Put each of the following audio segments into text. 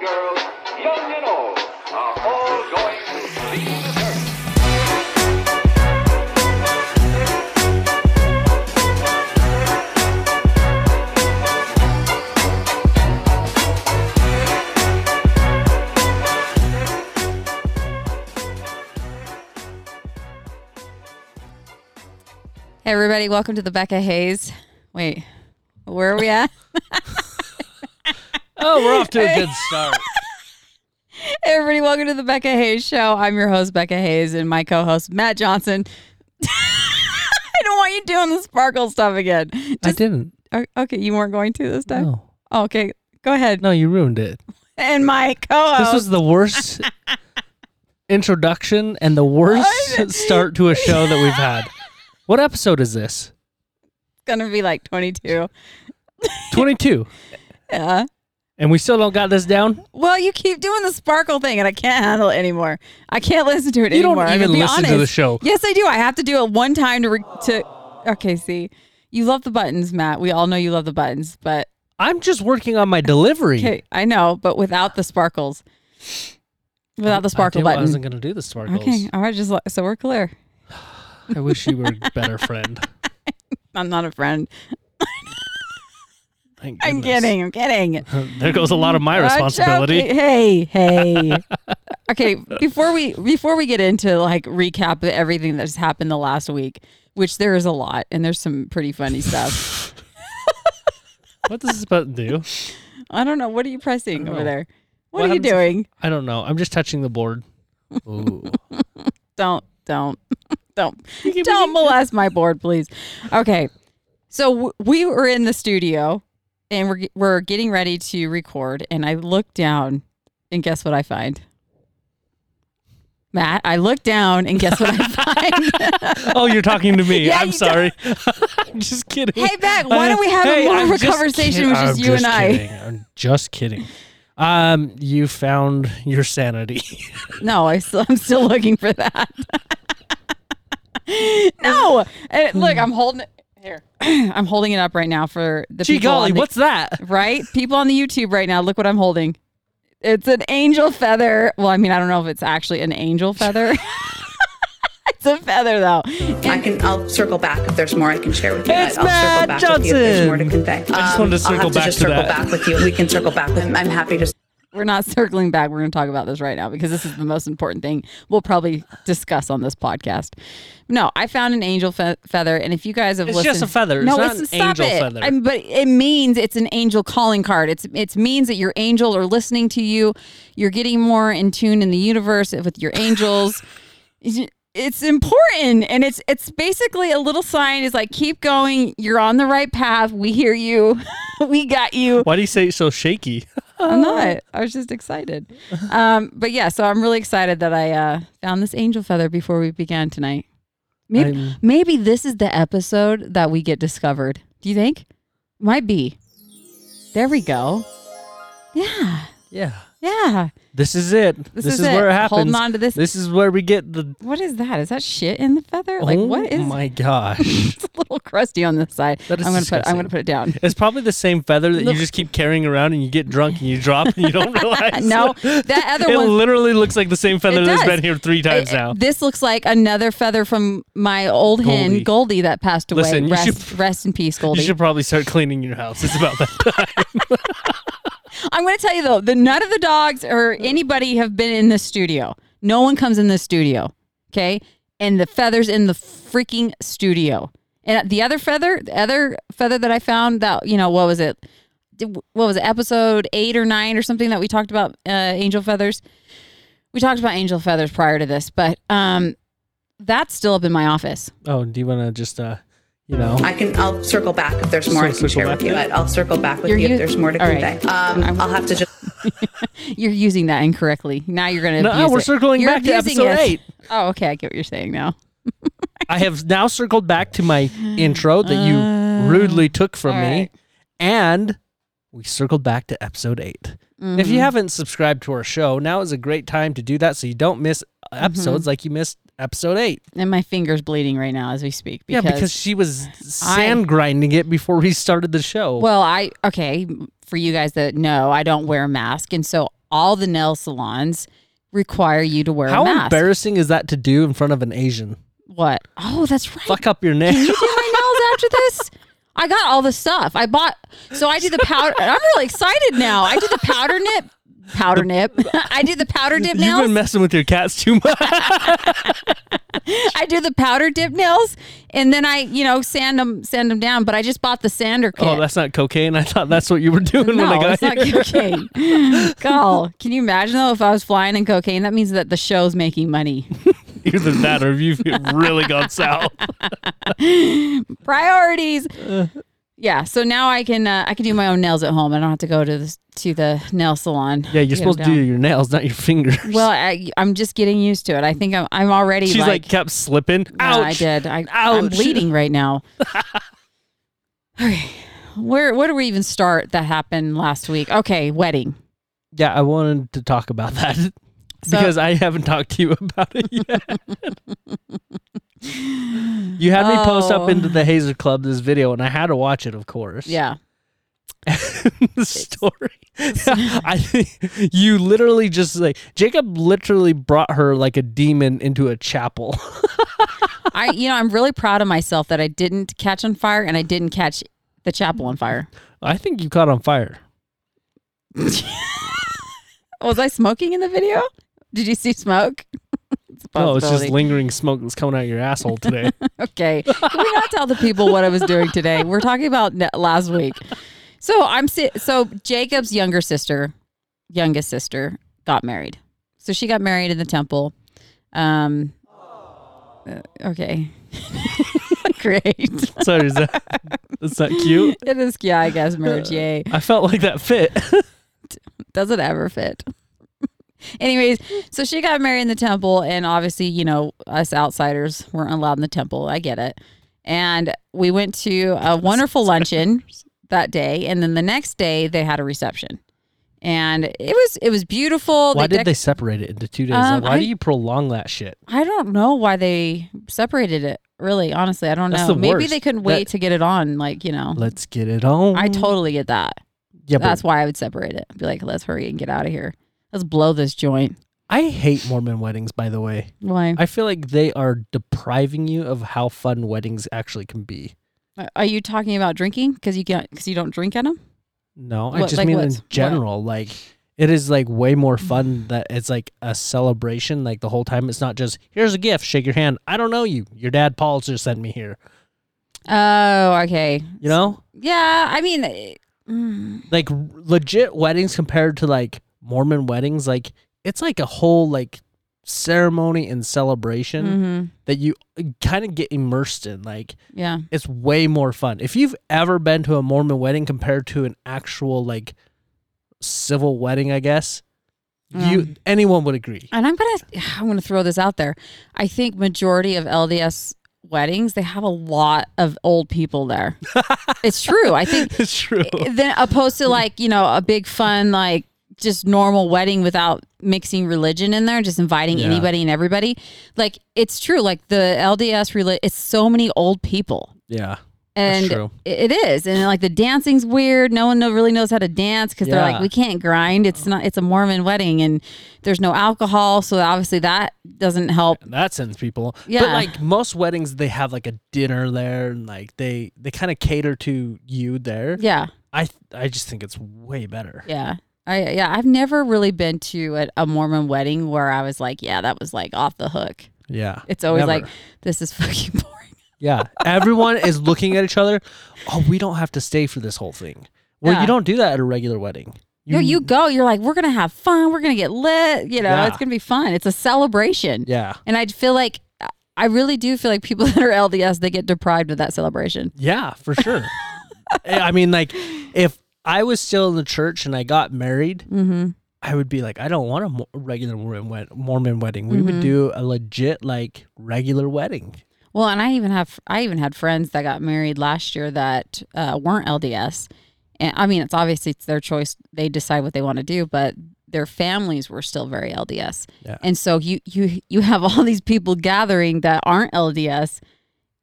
girls, young and old, are all going to the. Hey everybody, welcome to the Becca Hayes. Wait, where are we at? Oh, we're off to a good start. hey everybody, welcome to the Becca Hayes Show. I'm your host Becca Hayes, and my co-host Matt Johnson. I don't want you doing the sparkle stuff again. I Just, didn't. o- okay, you weren't going to this time. No. Oh, okay, go ahead. No, you ruined it. And my co-host. This was the worst introduction and the worst start to a show that we've had. What episode is this? It's gonna be like 22. 22. Yeah. And we still don't got this down? Well, you keep doing the sparkle thing, and I can't handle it anymore. I can't listen to it You don't anymore. I'm even gonna be listen to the honest. show. Yes, I do. I have to do it one time to re- to. Okay, see, you love the buttons, Matt. We all know you love the buttons, but I'm just working on my delivery. okay, I know, but without the sparkles, without the sparkle I, I button. wasn't going to do the sparkles. Okay, all right, just let- so we're clear. I wish you were a better friend. I'm not a friend. I'm kidding. I'm kidding. There goes a lot of my responsibility. Hey, hey. okay, before we before we get into like recap of everything that's happened the last week, which there is a lot, and there's some pretty funny stuff. What does this button do? I don't know. What are you pressing over there? What, What are you doing? I don't know. I'm just touching the board. Ooh. Don't, don't, don't, don't molest my board, please. Okay, so w- we were in the studio, and we're we're getting ready to record, and I look down, and guess what I find? Matt, I look down, and guess what I find? Oh, you're talking to me. Yeah, I'm sorry. I'm just kidding. Hey, Beck, why don't we have a Hey, more of a conversation with just I'm you and I? kidding. I'm just kidding. Um, you found your sanity. No, I still, I'm still looking for that. no, Uh, look, I'm holding it here. I'm holding it up right now for the Gee people golly, on the, what's that? right? People on the YouTube right now. Look what I'm holding. It's an angel feather. Well, I mean, I don't know if it's actually an angel feather. it's a feather though. I can. I'll circle back if there's more I can share with you. It's I'll Matt circle back with you if there's more to convey. Um, I just wanted to I'll circle have to back just to circle that. back with you. We can circle back with. I'm happy to We're not circling back. We're going to talk about this right now because this is the most important thing we'll probably discuss on this podcast. No, I found an angel fe- feather, and if you guys have It's listened, just a feather. It's No, not it's an stop angel it. feather. I'm- but it means it's an angel calling card. It's it means that your angel are listening to you. You're getting more in tune in the universe with your angels. It's- it's important and it's it's basically a little sign is like keep going you're on the right path we hear you we got you Why do you say so shaky? I'm not. I was just excited. Um, but yeah, so I'm really excited that I uh, found this angel feather before we began tonight. Maybe I'm- maybe this is the episode that we get discovered. Do you think? Might be. There we go. Yeah. Yeah. Yeah. This is it. This, This, is, is, it. where it happens. Holding on to this. This is where we get the. What is that? Is that shit in the feather? Like what is? oh my gosh! it's a little crusty on this side. I'm gonna put I'm gonna put it down. it's probably the same feather that you just keep carrying around, and you get drunk and you drop, and you don't realize. no, that other it one literally looks like the same feather that's been here three times Uh, now. This looks like another feather from my old hen, Goldie. Goldie, that passed away. Listen, rest, should- rest in peace, Goldie. You should probably start cleaning your house. It's about that time. I'm going to tell you though, the none of the dogs or anybody have been in the studio. No one comes in the studio, okay? And the feathers in the freaking studio. And the other feather, the other feather that I found that you know what was it? What was it? Episode eight or nine or something that we talked about uh, angel feathers. We talked about angel feathers prior to this, but um, that's still up in my office. oh, do you want to just, uh, you know? I can. I'll circle back if there's more I can share with you. then? I'll circle back with You're you u- if there's more to all right. convey. Um, I'm- I'll have to just. You're using that incorrectly. Now you're going to. No, we're circling back to episode eight. Oh, okay. I get what you're saying now. I have now circled back to my intro that you uh, rudely took from all me, right. and we circled back to episode 8 If you mm-hmm. haven't subscribed to our show, now is a great time to do that so you don't miss episodes mm-hmm. like you missed episode eight. And my finger's bleeding right now as we speak. Because, yeah, because she was sand grinding it before we started the show. well, I okay for you guys that know, I don't wear a mask, and so all the nail salons require you to wear How a mask. embarrassing is that to do in front of an Asian? What? Oh, that's right. Fuck up your nails. Can you do my nails after this? I got all the stuff. I bought. So I do the powder. I'm really excited now. I do the powder nip. Powder nip. I do the powder dip nails. You've been messing with your cats too much. I do the powder dip nails, and then I, you know, sand them, sand them down. But I just bought the sander oh, kit. oh, that's not cocaine. I thought that's what you were doing no, when I got it's not here. cocaine. God, can you imagine though if I was flying in cocaine? That means that the show's making money. Either that or you've really gone south. Priorities. Uh, Yeah, so now I can uh, I can do my own nails at home. I don't have to go to the to the nail salon. Yeah, you're supposed to do your nails, not your fingers. Well, I, I'm just getting used to it. I think I'm I'm already She's like, like, kept slipping. Yeah, Ouch. I did. I, I'm bleeding right now. okay. Where where do we even start that happened last week? Okay, wedding. Yeah, I wanted to talk about that So- because I haven't talked to you about it yet. you had me post up Oh. into the Hazer Club this video, and I had to watch it, of course. Yeah. the story. I think you literally just like Jacob literally brought her like a demon into a chapel. I you know, I'm really proud of myself that I didn't catch on fire and I didn't catch the chapel on fire. I think you caught on fire. Was I smoking in the video? Did you see smoke? Oh, it's just lingering smoke that's coming out of your asshole today. Okay. Can we not tell the people what I was doing today? We're talking about ne- last week. So I'm si- so Jacob's younger sister, youngest sister, got married. So she got married in the temple. Um. uh, okay. Great. Sorry, is that's not cute? It is. Yeah, I guess marriage. Yay. I felt like that fit. Does it ever fit? Anyways, so she got married in the temple, and obviously, you know, us outsiders weren't allowed in the temple. I get it. And we went to a wonderful luncheon that day, and then the next day they had a reception, and it was it was beautiful. Why did dec- they separate it into two days? Um, why I- do you prolong that shit? I don't know why they separated it. Really, honestly, I don't That's know. the Maybe worst. they couldn't wait That- to get it on. Like you know, Let's get it on. I totally get that. yeah, That's but why I would separate it. Be like, let's hurry and get out of here. Let's blow this joint. I hate Mormon weddings. By the way, Why? I feel like they are depriving you of how fun weddings actually can be. Are you talking about drinking? Because you can't, because you don't drink at them. No, I What- just like mean in general. Like it is like way more fun that it's like a celebration. Like the whole time, it's not just here's a gift, shake your hand. I don't know you. Your dad Paul just sent me here. Oh, okay. You know, Yeah, I mean, eh, mm, like legit weddings compared to like Mormon weddings. Like it's like a whole like ceremony and celebration mhm, that you kind of get immersed in. Like yeah, it's way more fun. If you've ever been to a Mormon wedding compared to an actual like civil wedding, I guess you Um, anyone would agree. and I'm gonna, I'm gonna throw this out there. I think majority of LDS weddings they have a lot of old people there. it's true. I think it's true. then opposed to like you know a big fun like just normal wedding without mixing religion in there just inviting Yeah. anybody and everybody like it's true like the lds reli- it's so many old people Yeah. and true. it it is and like the dancing's weird no one really knows how to dance because they're like we can't grind it's not it's a mormon wedding and there's no alcohol so obviously that doesn't help That sends people. Yeah. But like most weddings they have like a dinner there and like they they kind of cater to you there. yeah I I just think it's way better. Yeah. I yeah, I've never really been to a, a Mormon wedding where I was like, yeah, that was like off the hook. Yeah. It's always Never. like, this is fucking boring. Yeah. Everyone is looking at each other. Oh, we don't have to stay for this whole thing. Well, Yeah. you don't do that at a regular wedding. You, no, you go, you're like, we're gonna have fun, we're gonna get lit, you know, Yeah. it's gonna be fun. It's a celebration. Yeah. And I feel like I really do feel like people that are LDS, they get deprived of that celebration. Yeah, for sure. Eh, I mean, like, if I was still in the church and I got married, Mm-hmm. I would be like, I don't want a mo- regular Mormon wed- Mormon wedding. We would Mhm. do a legit, like, regular wedding. Well, and I even have I even had friends that got married last year that uh, weren't LDS, and I mean it's obviously it's their choice. They decide what they want to do, but their families were still very LDS, Yeah. and so you you you have all these people gathering that aren't LDS,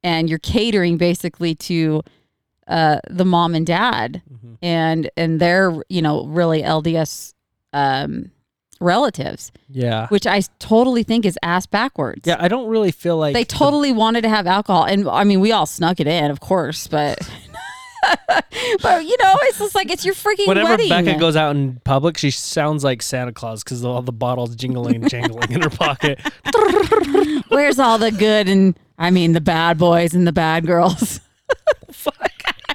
and you're catering basically to uh, the mom and dad, Mhm. and and they're you know really LDS um, relatives, Yeah. which I totally think is ass backwards. Yeah, I don't really feel like They the- totally wanted to have alcohol. And I mean, we all snuck it in, of course, but. but you know, it's just like it's your freaking Whenever wedding. Becca goes out in public, she sounds like Santa Claus because all the bottles jingling and jangling in her pocket. Where's all the good and I mean the bad boys and the bad girls?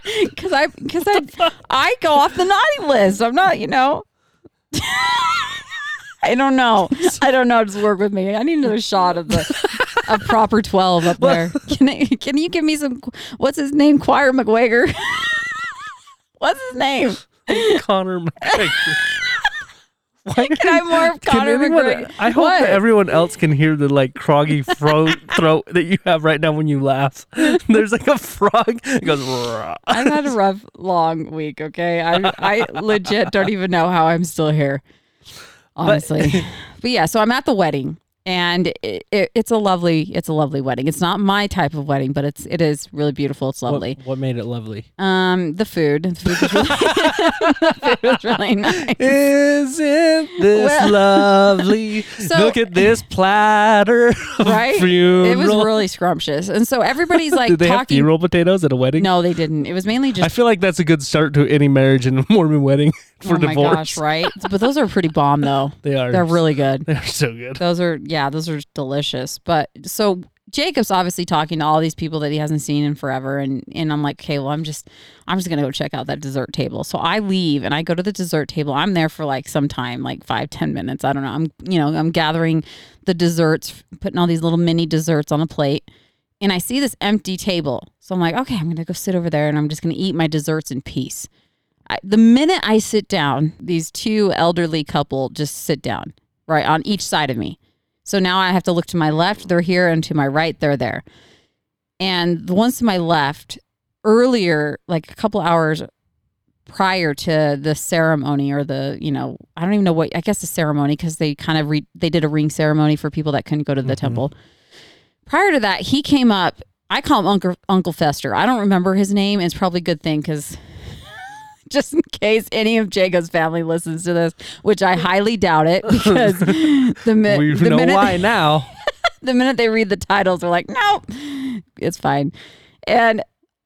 Because I because I I go off the naughty list. I'm not, you know. I don't know. I don't know. Just work with me. I need another shot of the a proper twelve up there. Can I, can you give me some? What's his name? Choir McWager. what's his name? Conor McGregor. Why Can I have more of Can Conor anyone- McGregor? I hope What? that everyone else can hear the like croggy throat throat that you have right now when you laugh. There's like a frog. It goes. I've had a rough, long week. Okay, I I legit don't even know how I'm still here, honestly. But, yeah, so I'm at the wedding, and it, it, it's a lovely, it's a lovely wedding. It's not my type of wedding, but it's it is really beautiful. It's lovely. What, what made it lovely? Um, the food, the food was really, food was really nice. Isn't this Well- lovely? So- Look at this platter. Right? Funeral. It was really scrumptious, and so everybody's like Did they have talking. funeral potatoes at a wedding? No, they didn't. It was mainly just I feel like that's a good start to any marriage and a Mormon wedding for oh divorce. my gosh, right? But those are pretty bomb though. They are. They're really good. They're so good. Those are yeah, those are delicious. But so Jacob's obviously talking to all these people that he hasn't seen in forever and and I'm like, okay, well I'm just I'm just gonna go check out that dessert table. So I leave and I go to the dessert table. I'm there for like some time, like five, ten minutes. I don't know. I'm you know, I'm gathering the desserts, putting all these little mini desserts on a plate. And I see this empty table. So I'm like, okay, I'm gonna go sit over there and I'm just gonna eat my desserts in peace. I, the minute I sit down, these two elderly couple just sit down right on each side of me. So now I have to look to my left, they're here, and to my right, they're there. And the ones to my left, earlier, like a couple hours prior to the ceremony or the, you know, I don't even know what, I guess the ceremony, because they kind of re, they did a ring ceremony for people that couldn't go to the mm-hmm. temple. Prior to that, he came up. I call him Uncle Uncle Fester. I don't remember his name. It's probably a good thing because just in case any of Jacob's family listens to this, which I highly doubt it because the, mi- we the know minute why now. the minute they read the titles, they're like, nope, it's fine. And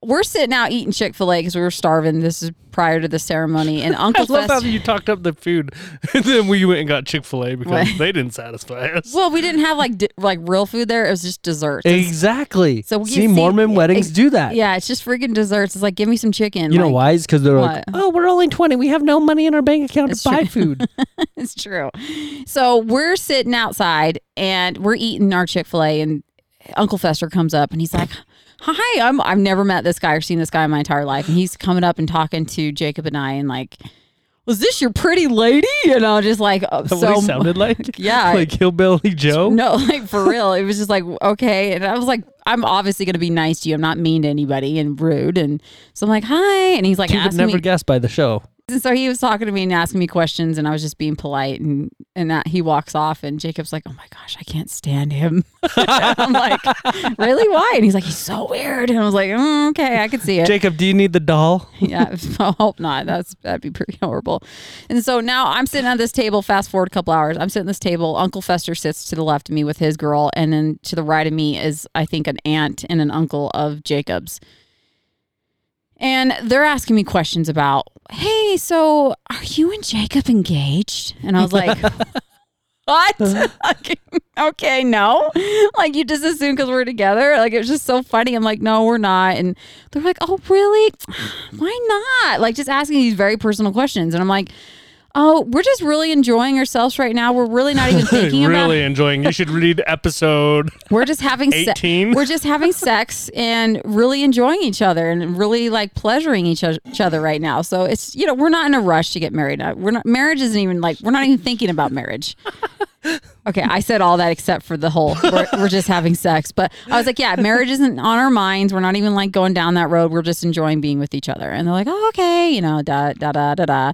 we're sitting out eating Chick fil A because we were starving. This is prior to the ceremony. And Uncle. I Uncle love how you talked up the food, and then we went and got Chick Fil A because What? they didn't satisfy us. Well, we didn't have like di- like real food there. It was just desserts. Exactly. So you see, see- Mormon weddings ex- do that. Yeah, it's just freaking desserts. It's like, give me some chicken. You know why? It's because they're like, What? oh, we're only twenty. We have no money in our bank account It's to buy food. it's true. So we're sitting outside and we're eating our Chick fil A, and Uncle Fester comes up and he's like, Hi, I'm, I've never met this guy or seen this guy in my entire life. And he's coming up and talking to Jacob and I, and like, Was this your pretty lady? You know, just like, uh, That's so. what he sounded like. Yeah. like hillbilly Joe. no, like for real. It was just like, okay. And I was like, I'm obviously going to be nice to you. I'm not mean to anybody and rude. And so I'm like, hi. And he's like, you could never me. guess by the show. And so he was talking to me and asking me questions, and I was just being polite. And and that he walks off, and Jacob's like, "Oh my gosh, I can't stand him." I'm like, "Really? Why?" And he's like, "He's so weird." And I was like, mm, "Okay, I could see it." Jacob, do you need the doll? yeah, I hope not. That's that'd be pretty horrible. And so now I'm sitting at this table. Fast forward a couple hours, I'm sitting at this table. Uncle Fester sits to the left of me with his girl, and then to the right of me is I think an aunt and an uncle of Jacob's. And they're asking me questions about, hey, so are you and Jacob engaged? And I was like, what? Okay, no. Like, you just assume because we're together. Like, it was just so funny. I'm like, no, we're not. And they're like, oh, really? Why not? Like, just asking these very personal questions. And I'm like, oh, we're just really enjoying ourselves right now. We're really not even thinking about really enjoying. You should read episode. we're just having se- 18? we're just having sex and really enjoying each other and really like pleasuring each, o- each other right now. So it's you know we're not in a rush to get married. Uh, We're not marriage isn't even like we're not even thinking about marriage. Okay, I said all that except for the whole we're, we're just having sex. But I was like, yeah, marriage isn't on our minds. We're not even like going down that road. We're just enjoying being with each other. And they're like, oh, okay, you know, da da da da da.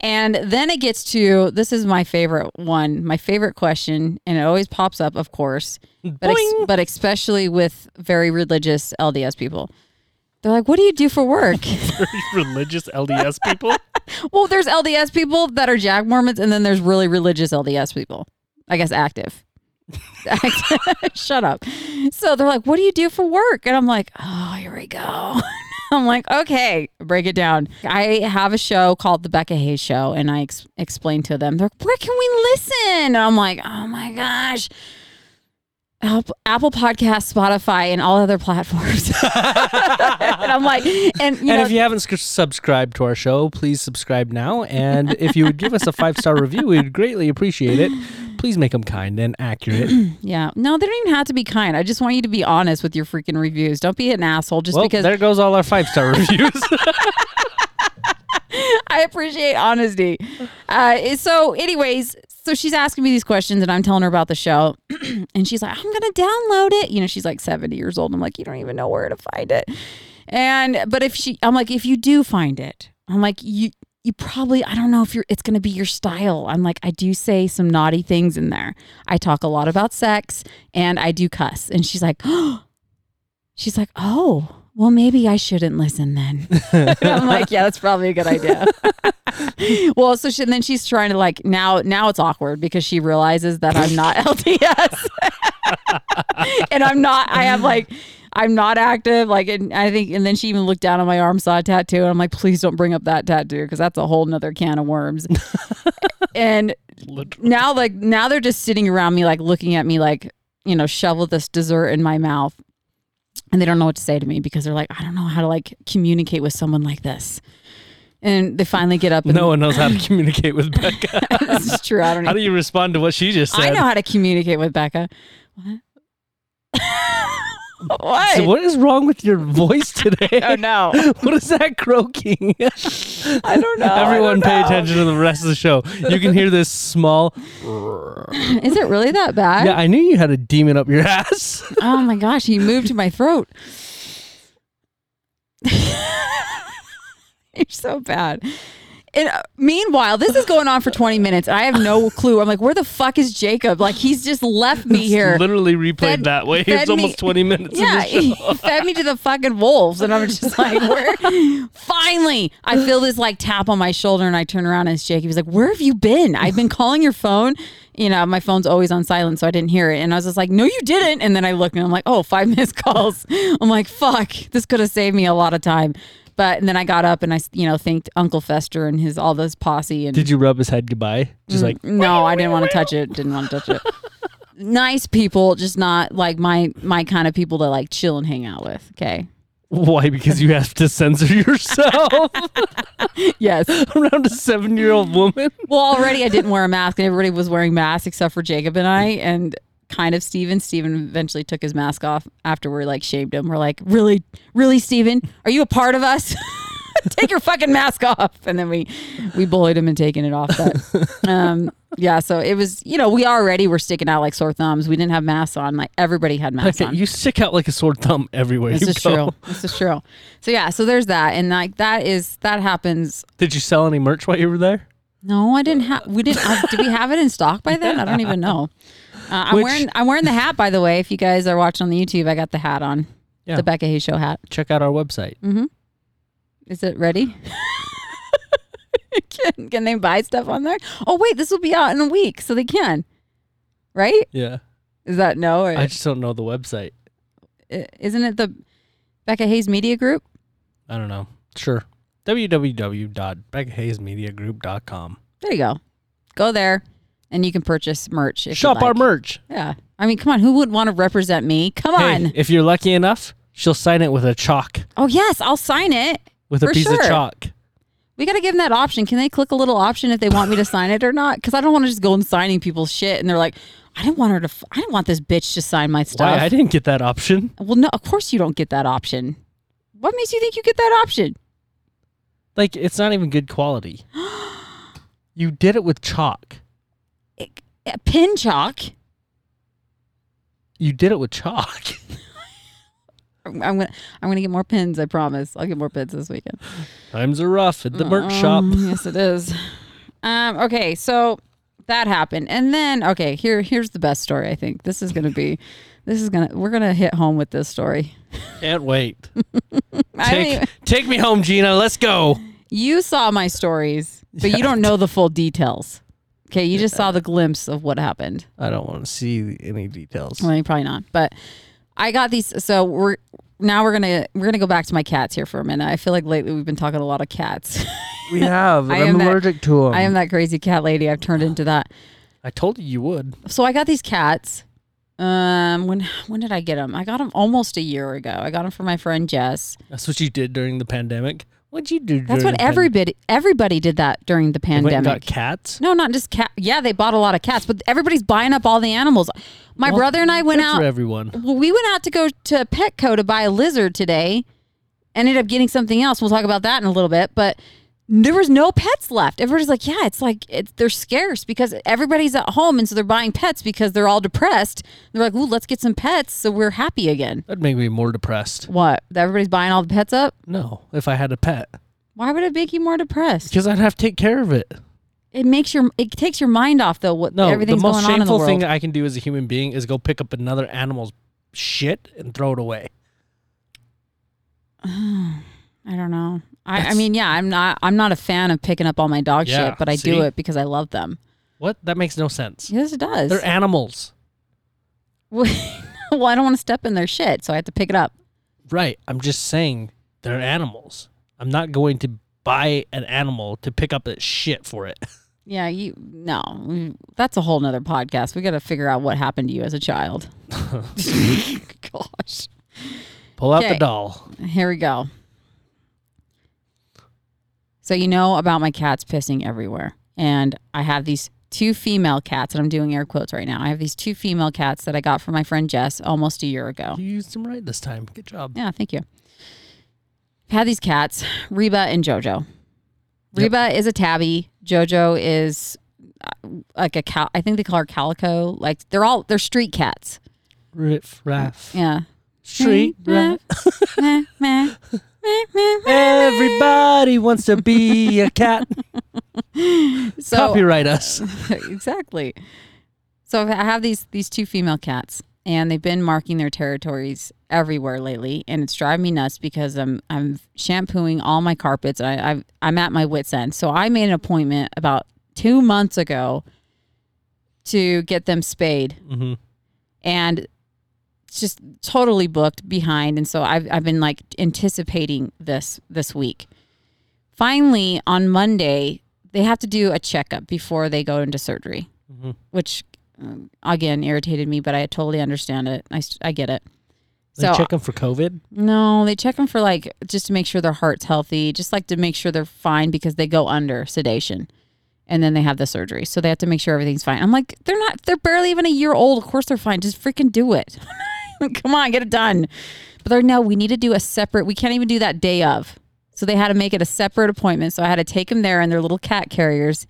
And then it gets to this is my favorite one, my favorite question, and it always pops up, of course, but ex- but especially with very religious LDS people. They're like, "What do you do for work?" Very religious LDS people. well, there's LDS people that are Jack Mormons, and then there's really religious LDS people. I guess active. Shut up. So they're like, "What do you do for work?" And I'm like, "Oh, here we go." I'm like, "Okay, break it down." I have a show called The Becca Hayes Show, and I ex- explain to them, "They're where can we listen?" And I'm like, "Oh my gosh." Apple, Apple Podcast, Spotify, and all other platforms. and I'm like, and you know, if you haven't subscribed to our show, please subscribe now. And if you would give us a five star review, we would greatly appreciate it. Please make them kind and accurate. Yeah. No, they don't even have to be kind. I just want you to be honest with your freaking reviews. Don't be an asshole just well, because there goes all our five star reviews. I appreciate honesty. Uh, so, anyways, so she's asking me these questions and I'm telling her about the show. and she's like, I'm going to download it. You know, she's like 70 years old. I'm like, you don't even know where to find it. And, but if she, I'm like, if you do find it, I'm like, you, you probably, I don't know if you're, it's going to be your style. I'm like, I do say some naughty things in there. I talk a lot about sex and I do cuss. And she's like, oh, she's like, oh, well, maybe I shouldn't listen then. I'm like, yeah, that's probably a good idea. well, so she, and then she's trying to like now now it's awkward because she realizes that I'm not LDS, and I'm not. I have like. I'm not active. Like, and I think, and then she even looked down on my arm, saw a tattoo, and I'm like, please don't bring up that tattoo because that's a whole nother can of worms. and now, like, now they're just sitting around me, like, looking at me, like, you know, shovel this dessert in my mouth and they don't know what to say to me because they're like, I don't know how to like communicate with someone like this. And they finally get up. And, no one knows how to communicate with Becca. this is true. I don't. Know. How Even, do you respond to what she just said? I know how to communicate with Becca. What? What? So what is wrong with your voice today? Oh no! what is that croaking? I don't know. Everyone don't pay know. attention to the rest of the show. You can hear this small. Is it really that bad? Yeah, I knew you had a demon up your ass. Oh my gosh, he moved to my throat. You're so bad. And uh, meanwhile, this is going on for 20 minutes. I have no clue. I'm like, where the fuck is Jacob? Like, he's just left me here. Literally replayed Fed- that way. It's me- almost 20 minutes. Yeah, he fed me to the fucking wolves, and I'm just like, where? Finally, I feel this like tap on my shoulder, and I turn around, and it's Jake. He was like, "Where have you been? I've been calling your phone. You know, my phone's always on silent, so I didn't hear it." And I was just like, "No, you didn't." And then I looked, and I'm like, oh, five five missed calls." I'm like, "Fuck, this could have saved me a lot of time." But and then I got up and I, you know, thanked Uncle Fester and his all those posse. And Did you rub his head goodbye? Just mm, like, no, I didn't want to touch it. Didn't want to touch it. nice people, just not like my my kind of people to like chill and hang out with. Okay. why? Because you have to censor yourself Yes. around a seven year old woman? Well, already I didn't wear a mask, and everybody was wearing masks except for Jacob and I, and kind of Steven. Steven eventually took his mask off after we like shamed him. We're like, really, really, Steven, are you a part of us? Take your fucking mask off, and then we we bullied him and taking it off. But um, yeah, so it was you know we already were sticking out like sore thumbs. We didn't have masks on. Like everybody had masks Okay, on. you stick out like a sore thumb everywhere This you is go. true. This is true. So yeah, so there's that, and like that is that happens. Did you sell any merch while you were there? No, I didn't have. We didn't. Uh, did we have it in stock by then? I don't even know. Uh, I'm Which- wearing. I'm wearing the hat, by the way. If you guys are watching on the YouTube, I got the hat on. Yeah. The Becca Hayes Show hat. Check out our website. Mm-hmm. Is it ready? can, can they buy stuff on there? Oh wait, this will be out in a week, so they can. Right? Yeah. Is that no? Or, I just don't know the website. i- isn't it the Becca Hayes Media Group? I don't know. Sure. www.beccahayesmediagroup.com. There you go. Go there, and you can purchase merch. If Shop you our merch. Yeah. I mean, come on. Who wouldn't want to represent me? Come on. If you're lucky enough, she'll sign it with a chalk, Oh yes, I'll sign it. with a piece of chalk. We got to give them that option. Can they click a little option if they want me to sign it or not? Because I don't want to just go and signing people's shit, and they're like, I didn't want her to. F- I didn't want this bitch to sign my stuff. Why? I didn't get that option. well, no, of course you don't get that option. What makes you think you get that option? Like, it's not even good quality. you did it with chalk. a Pin chalk. You did it with chalk. I'm gonna. I'm gonna get more pins. I promise. I'll get more pins this weekend. Times are rough at the merch shop. Um, yes, it is. Um, okay, so that happened, and then okay, here here's the best story. I think this is gonna be, This is gonna we're gonna hit home with this story. Can't wait. I don't even- Take, take me home, Gina. Let's go. You saw my stories, but you don't know the full details. Okay, you just saw the glimpse of what happened. I don't want to see any details. Well, probably not. But I got these. So we're now we're gonna we're gonna go back to my cats here for a minute. I feel like lately we've been talking a lot of cats. We have. I am I'm that- allergic to them. I am that crazy cat lady. I've turned into that. I told you you would. So I got these cats. Um, when when did I get them? I got them almost a year ago. I got them for my friend Jess. That's what you did during the pandemic. What'd you do? That's what everybody everybody did that during the They went and pandemic. got cats. No, not just cat. Yeah, they bought a lot of cats, but everybody's buying up all the animals. My Well, brother and I went out. for everyone. Well, we went out to go to Petco to buy a lizard today. Ended up getting something else. We'll talk about that in a little bit. But there was no pets left. Everybody's like, yeah, it's like it's, they're scarce because everybody's at home, and so they're buying pets because they're all depressed. They're like, ooh, let's get some pets so we're happy again. That'd make me more depressed. What? That Everybody's buying all the pets up. No, if I had a pet, Why would it make you more depressed? because I'd have to take care of it. It makes your it takes your mind off though. What No, everything's the most going on in the shameful world. thing I can do as a human being is go pick up another animal's shit and throw it away. I don't know. I, I mean, yeah, I'm not. I'm not a fan of picking up all my dog Yeah, shit, but I see? do it because I love them. What? That makes no sense. Yes, it does. They're animals. well, I don't want to step in their shit, so I have to pick it up. Right. I'm just saying they're animals. I'm not going to buy an animal to pick up that shit for it. Yeah, you no, that's a whole nother podcast. We got to figure out what happened to you as a child. Gosh, Pull out Okay. the doll. here we go. So you know about my cats pissing everywhere, and I have these two female cats, and I'm doing air quotes right now. I have these two female cats that I got from my friend Jess almost a year ago. You used them right this time. Good job. Yeah, thank you. I've had these cats, Reba and Jojo. Yep. Reba is a tabby. Jojo is uh, like a cal. I think they call her calico. Like they're all they're street cats. Riff raff. Yeah. Street rat. Meh, Everybody wants to be a cat. So Copyright us. exactly. So I have these these two female cats, and they've been marking their territories everywhere lately, and it's driving me nuts because I'm I'm shampooing all my carpets. And I I've, I'm at my wits end. So I made an appointment about two months ago to get them spayed, hmm and just totally booked behind. And so I've I've been like anticipating this this week. Finally, on Monday, they have to do a checkup before they go into surgery, Mhm. which um, again irritated me, but I totally understand it. I, I get it. They So check them for COVID. no, they check them for like just to make sure their heart's healthy, just like to make sure they're fine because they go under sedation. And then they have the surgery. So they have to make sure everything's fine. I'm like, they're not, they're barely even a year old. Of course they're fine. Just freaking do it. Come on, get it done. But they're, no, we need to do a separate, we can't even do that day of. So they had to make it a separate appointment. So I had to take them there in their little cat carriers.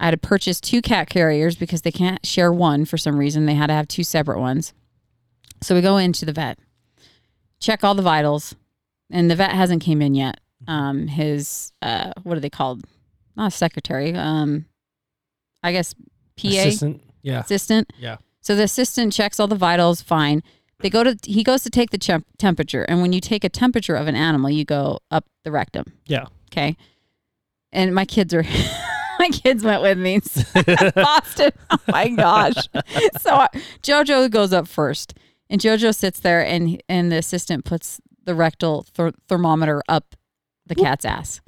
I had to purchase two cat carriers because they can't share one for some reason. They had to have two separate ones. So we go into the vet, check all the vitals, and the vet hasn't came in yet. Um, his uh, what are they called? Not a secretary. Um, I guess PA Assistant. Yeah. assistant. Yeah. So the assistant checks all the vitals, fine. They go to he goes to take the temp- temperature, and when you take a temperature of an animal, you go up the rectum. Yeah. Okay. And my kids are my kids went with me. Boston. Oh my gosh. So I- Jojo goes up first, and Jojo sits there, and and the assistant puts the rectal ther- thermometer up the cat's ass,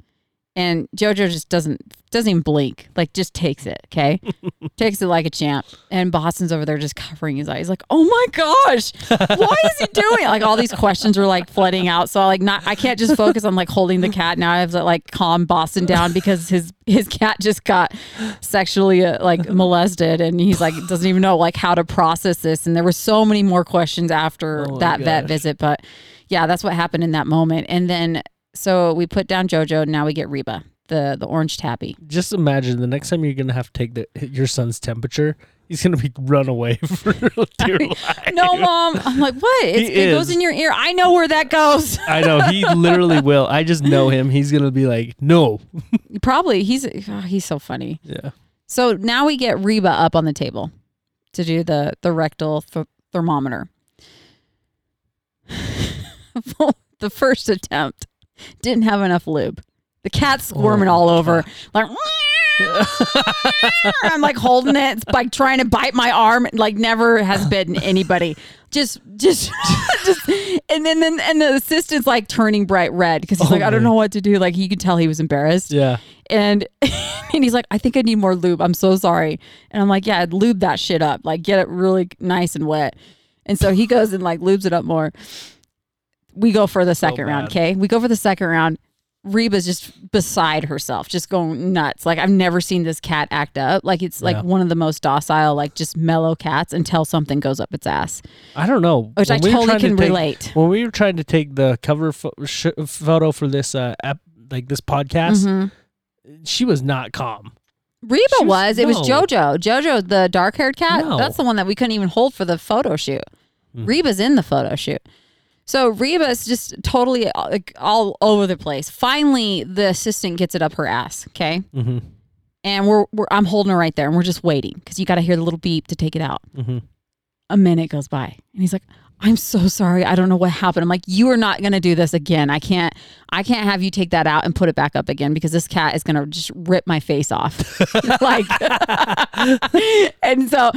and Jojo just doesn't doesn't even blink, like just takes it. Okay, takes it like a champ. And Boston's over there just covering his eyes, like, oh my gosh, why is he doing? it? Like all these questions were like flooding out. So I like not, I can't just focus on like holding the cat. Now I have to like calm Boston down because his his cat just got sexually uh, like molested, and he's like doesn't even know like how to process this. And there were so many more questions after Oh that vet visit, but yeah, that's what happened in that moment. And then so we put down JoJo. Now we get Reba, the the orange tabby. Just imagine the next time you're gonna have to take the, your son's temperature, he's gonna be run away for dear life. No, mom. I'm like, what? It's, it goes in your ear. I know where that goes. I know he literally will. I just know him. He's gonna be like, no. Probably. He's oh, he's so funny. Yeah. So now we get Reba up on the table to do the the rectal th- thermometer. the first attempt didn't have enough lube. The cat's oh, squirming all over, like. I'm like holding it, it's like trying to bite my arm, like never has bitten anybody. Just, just, just, and then, then, and the assistant's like turning bright red because he's Oh like, I don't know what to do. Like you could tell he was embarrassed. Yeah. And and he's like, I think I need more lube. I'm so sorry. And I'm like, yeah, lube that shit up. Like get it really nice and wet. And so he goes and like lubes it up more. We go for the second round, bad. okay? We go for the second round. Reba's just beside herself, just going nuts. Like I've never seen this cat act up. Like it's like Yeah. one of the most docile, like just mellow cats until something goes up its ass. I don't know. Which I When we were totally trying to can take- relate. When we were trying to take the cover pho- sh- photo for this uh ep- like this podcast, Mm-hmm. she was not calm. Reba was, was- it was. Jojo. Jojo, the dark haired cat. No. That's the one that we couldn't even hold for the photo shoot. Hmm. Reba's in the photo shoot. So Reba's just totally like, all over the place. Finally, the assistant gets it up her ass. Okay. Mm-hmm. And we're, we're I'm holding her right there and we're just waiting because you got to hear the little beep to take it out. Mm-hmm. A minute goes by and he's like, I'm so sorry. I don't know what happened. I'm like, you are not going to do this again. I can't, I can't have you take that out and put it back up again because this cat is going to just rip my face off. like, and so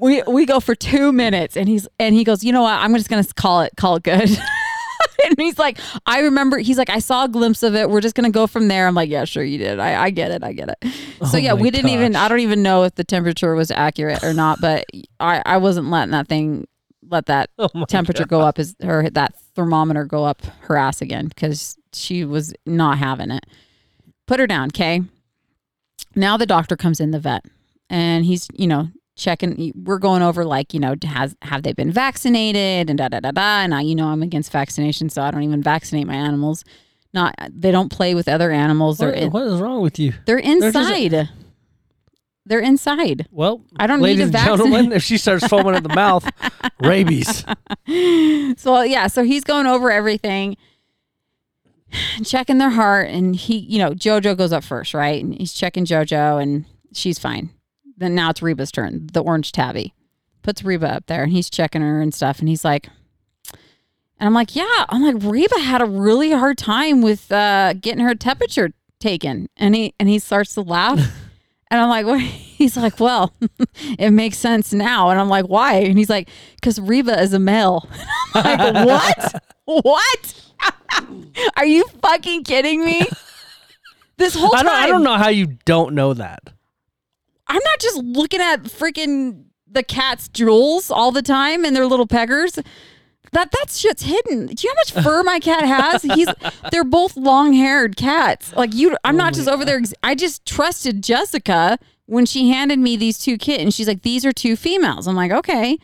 we, we go for two minutes and he's, and he goes, you know what? I'm just going to call it, call it good. and he's like, I remember, he's like, I saw a glimpse of it. We're just going to go from there. I'm like, yeah, sure you did. I, I get it. I get it. So Oh yeah, we didn't even. I don't even know if the temperature was accurate or not, but I, I wasn't letting that thing, let that Oh temperature go up is or that thermometer go up her ass again because she was not having it. Put her down, okay? Now the doctor comes in, the vet, and he's you know checking. We're going over like you know has have they been vaccinated and da da da da. And I you know I'm against vaccination, so I don't even vaccinate my animals. Not they don't play with other animals. What, in, what is wrong with you? they're inside. They're inside. Well, I don't need ladies to and gentlemen, if she starts foaming at the mouth, rabies. so yeah, so he's going over everything, checking their heart, and he, you know, JoJo goes up first, right? And he's checking JoJo, and she's fine. Then now it's Reba's turn. The orange tabby puts Reba up there, and he's checking her and stuff, and he's like, and I'm like, yeah, I'm like Reba had a really hard time with uh, getting her temperature taken, and he and he starts to laugh. And I'm like, what? he's like, well, it makes sense now. And I'm like, why? And he's like, because Reba is a male. I'm like, what? what? Are you fucking kidding me? This whole I time, don't. I don't know how you don't know that. I'm not just looking at freaking the cat's jewels all the time and their little peggers. That that shit's hidden. Do you know how much fur my cat has? He's they're both long haired cats. Like you, I'm Oh not just over there. I just trusted Jessica when she handed me these two kittens. She's like, these are two females. I'm like, okay.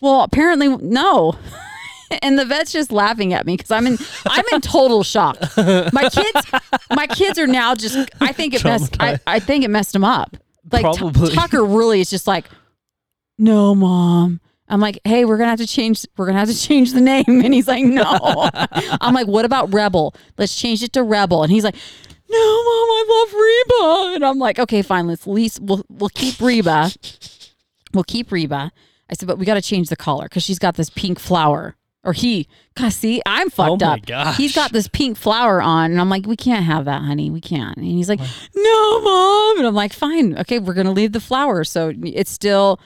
Well, apparently no. and the vet's just laughing at me because I'm in I'm in total shock. My kids, my kids are now just. I think it messed. I, I think it messed them up. Like Probably. Tucker really is just like, no, mom. I'm like, hey, we're gonna have to change. We're gonna have to change the name, and he's like, no. I'm like, what about Rebel? Let's change it to Rebel, and he's like, no, mom, I love Reba, and I'm like, okay, fine. Let's least we'll we'll keep Reba. We'll keep Reba. I said, but we got to change the collar because she's got this pink flower. Or he, God, see, I'm oh fucked Oh up. gosh. He's got this pink flower on, and I'm like, we can't have that, honey. We can't. And he's like, no, mom. And I'm like, fine, okay, we're gonna leave the flower. So it's still,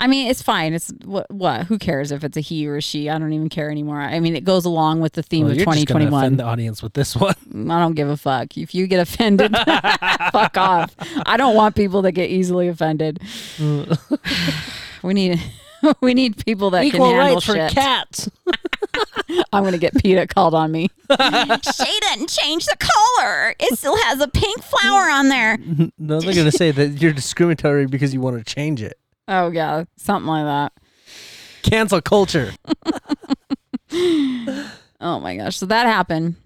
I mean, it's fine. It's what? What? Who cares if it's a he or a she? I don't even care anymore. I mean, it goes along with the theme Well, of you're just gonna 2021. offend the audience with this one. I don't give a fuck. If you get offended, fuck off. I don't want people that get easily offended. we need we need people that Equal can handle rights for cats. I'm gonna get PETA called on me. Shay didn't change the color. It still has a pink flower on there. No, they're gonna say that you're discriminatory because you want to change it. Oh yeah, something like that. Cancel culture. Oh my gosh. So that happened.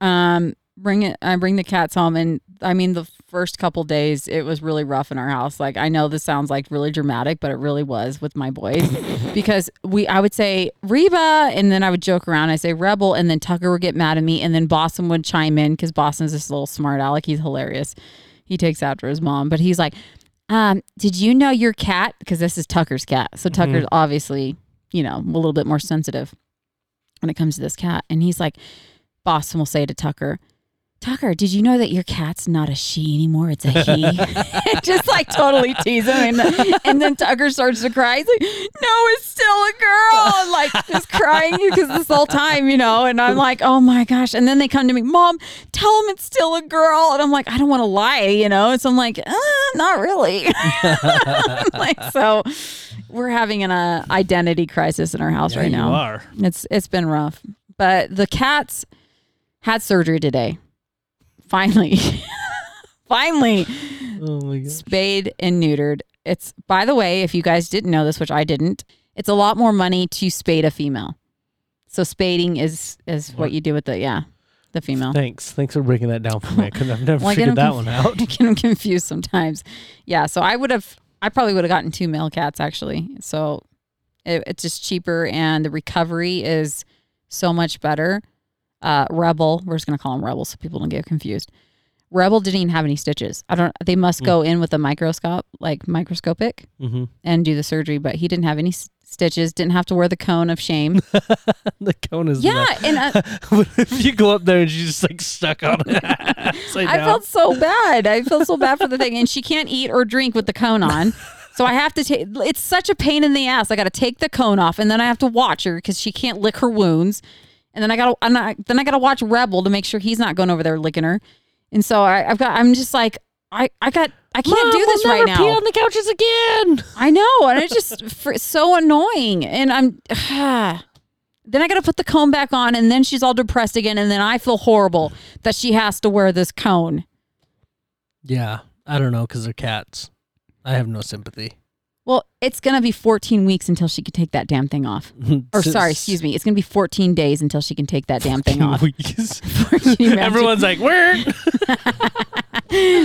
Um, bring it. I bring the cats home, and I mean, the first couple days it was really rough in our house. Like I know this sounds like really dramatic, but it really was with my boys because we. I would say Reba, and then I would joke around. I say Rebel, and then Tucker would get mad at me, and then Boston would chime in because Boston's this little smart aleck. He's hilarious. He takes after his mom, but he's like, um, "Did you know your cat? Because this is Tucker's cat. So Tucker's obviously, you know, a little bit more sensitive." when it comes to this cat. And he's like, Boston will say to Tucker, Tucker, did you know that your cat's not a she anymore? It's a he. Just like totally tease him. And, and then Tucker starts to cry. He's like, no, it's still a girl. And like just crying because this whole time, you know. And I'm like, oh my gosh. And then they come to me, Mom, tell him it's still a girl. And I'm like, I don't want to lie, you know. And so I'm like, uh, not really. like, so we're having an uh, identity crisis in our house Yeah, right you now. are. It's it's been rough. But the cats had surgery today. Finally. Finally Oh my god. spayed and neutered. It's by the way, if you guys didn't know this, which I didn't, it's a lot more money to spade a female. So spading is is what you do with the yeah, the female. Thanks. Thanks for breaking that down for me. Because I've never Well, figured that one out. I get them confused sometimes. Yeah, so I would have, I probably would have gotten two male cats actually. So it, it's just cheaper and the recovery is so much better. Uh, Rebel, we're just gonna call him Rebel so people don't get confused. Rebel didn't even have any stitches. I don't. They must go in with a microscope, like microscopic, hmm and do the surgery. But he didn't have any s- stitches. Didn't have to wear the cone of shame. The cone is yeah, and uh, if you go up there and she's just like stuck on it? I down? felt so bad. I feel so bad for the thing, and she can't eat or drink with the cone on. So I have to take. It's such a pain in the ass. I got to take the cone off, and then I have to watch her because she can't lick her wounds. And then I got to, then I got to watch Rebel to make sure he's not going over there licking her. And so I, I've got. I'm just like, I, I got. I can't Mom, do this we'll right never Pee now. on the couches again. I know, and it's just fr- so annoying. And I'm. then I got to put the cone back on, and then she's all depressed again, and then I feel horrible that she has to wear this cone. Yeah, I don't know because they're cats. I have no sympathy. Well, it's gonna be 14 weeks until she can take that damn thing off. Or sorry, excuse me. It's gonna be 14 days until she can take that damn thing off. Weeks. Can you imagine? Everyone's like, "Where?"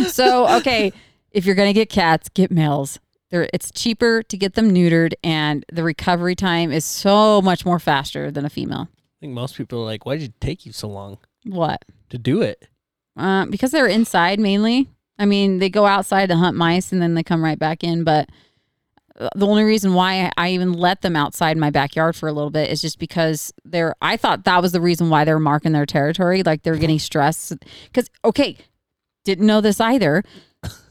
so okay, if you're gonna get cats, get males. They're, it's cheaper to get them neutered, and the recovery time is so much more faster than a female. I think most people are like, "Why did it take you so long What? to do it?" Uh, because they're inside mainly. I mean, they go outside to hunt mice and then they come right back in. But the only reason why I even let them outside my backyard for a little bit is just because they're. I thought that was the reason why they're marking their territory, like they're getting stressed. Because okay, didn't know this either.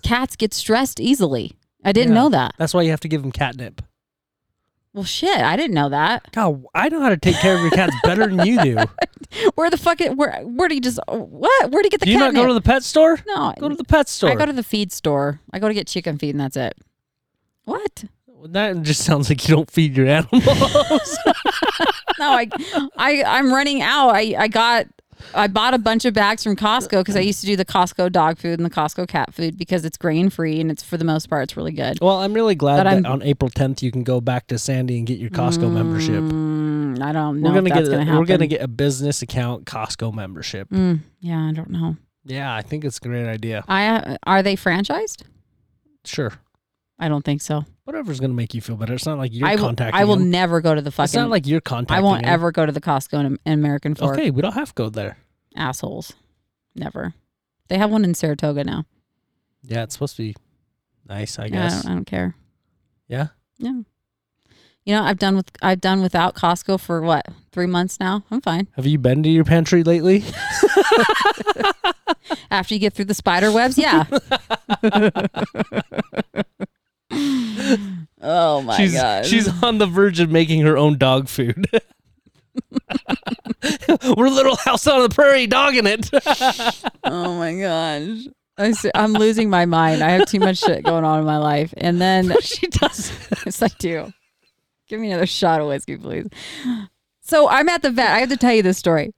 Cats get stressed easily. I didn't Yeah. know that. That's why you have to give them catnip. Well, shit, I didn't know that. God, I know how to take care of your cats better than you do. Where the fuck? It, where? Where do you just? What? Where do you get the do you not go to the pet store? no, Go to the pet store. I go to the feed store. I go to get chicken feed, and that's it. What? That just sounds like you don't feed your animals. no, I, I, I'm running out. I, I got, I bought a bunch of bags from Costco because I used to do the Costco dog food and the Costco cat food because it's grain free and it's for the most part it's really good. well, I'm really glad But that I'm- on April 10th you can go back to Sandy and get your Costco membership. Mm, I don't know We're gonna if that's get gonna a, happen. we're gonna get a business account Costco membership. Mm, yeah, I don't know. Yeah, I think it's a great idea. I uh, are they franchised? Sure, I don't think so. whatever's gonna make you feel better. It's not like you're I will. contacting. I will them. never go to the fucking. It's not like you're contacting. I won't them. ever go to the Costco in, in American Fork. Okay, we don't have to go there. Assholes. Never. They have one in Saratoga now. Yeah, it's supposed to be nice. I Yeah, I guess. don't, I don't care. Yeah. Yeah. You know, I've done with I've done without Costco for what three months now. I'm fine. Have you been to your pantry lately? After you get through the spider webs, yeah. oh my she's god. she's on the verge of making her own dog food. We're a little house on the prairie dogging it. oh my gosh. I am losing my mind. I have too much shit going on in my life, and then she does. yes, I do. Give me another shot of whiskey, please. So I'm at the vet. I have to tell you this story.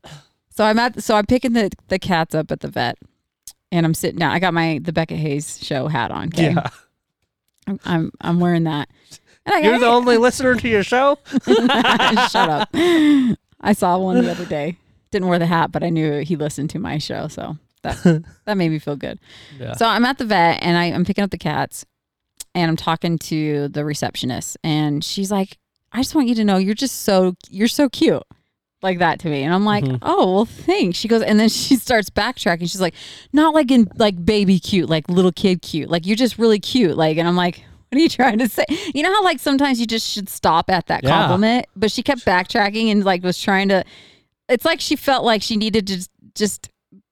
So I'm at so I'm picking the the cats up at the vet, and I'm sitting down. I got my the Becca Hayes show hat on. Okay, Yeah. I'm, I'm I'm wearing that. You're the only listener to your show? Shut up. I saw one the other day. Didn't wear the hat, but I knew he listened to my show, so that that made me feel good. Yeah. So I'm at the vet and I, I'm picking up the cats and I'm talking to the receptionist and she's like, I just want you to know you're just so you're so cute. Like that to me. And I'm like, Mhm. oh well thanks. She goes and then she starts backtracking. She's like, not like in like baby cute, like little kid cute. Like you're just really cute. Like and I'm like, What are you trying to say? You know how like sometimes you just should stop at that Yeah. compliment, but she kept backtracking and like was trying to. It's like she felt like she needed to just, just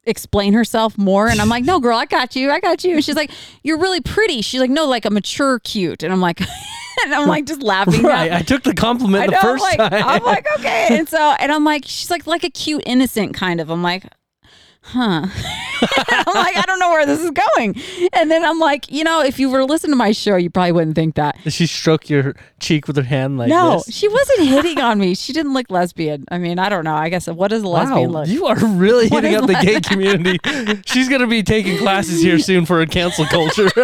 explain herself more, and I'm like, no, girl, I got you, I got you. And she's like, you're really pretty. She's like, no, like a mature cute, and I'm like, and I'm like just laughing. Right. I took the compliment the know, I'm first like, time. I'm like, okay. And so, and I'm like, she's like, like a cute, innocent kind of. I'm like, huh. I'm like, I don't know where this is going. And then I'm like, you know, if you were to listen to my show, you probably wouldn't think that. Did she stroke your cheek with her hand like no, this? she wasn't hitting on me. She didn't look lesbian. I mean, I don't know. I guess what does a lesbian Wow, look? you are really What hitting up the gay community. She's gonna be taking classes here soon for a cancel culture.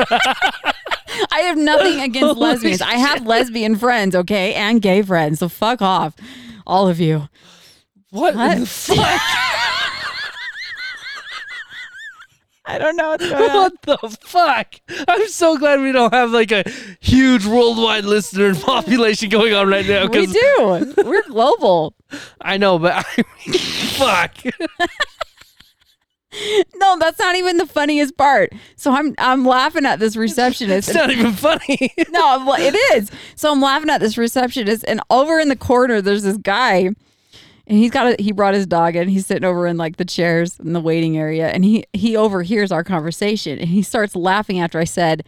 I have nothing against Holy lesbians. I have lesbian friends, okay, and gay friends. So fuck off, all of you. what What? the fuck? I don't know what's going on. what the fuck? I'm so glad we don't have like a huge worldwide listener population going on right now. We do. We're global. I know, but I mean, fuck. No, that's not even the funniest part. So I'm I'm laughing at this receptionist. It's not even funny. no, it is. So I'm laughing at this receptionist, and over in the corner, there's this guy, and he's got a, he brought his dog in. He's sitting over in like the chairs in the waiting area, and he he overhears our conversation, and he starts laughing after I said,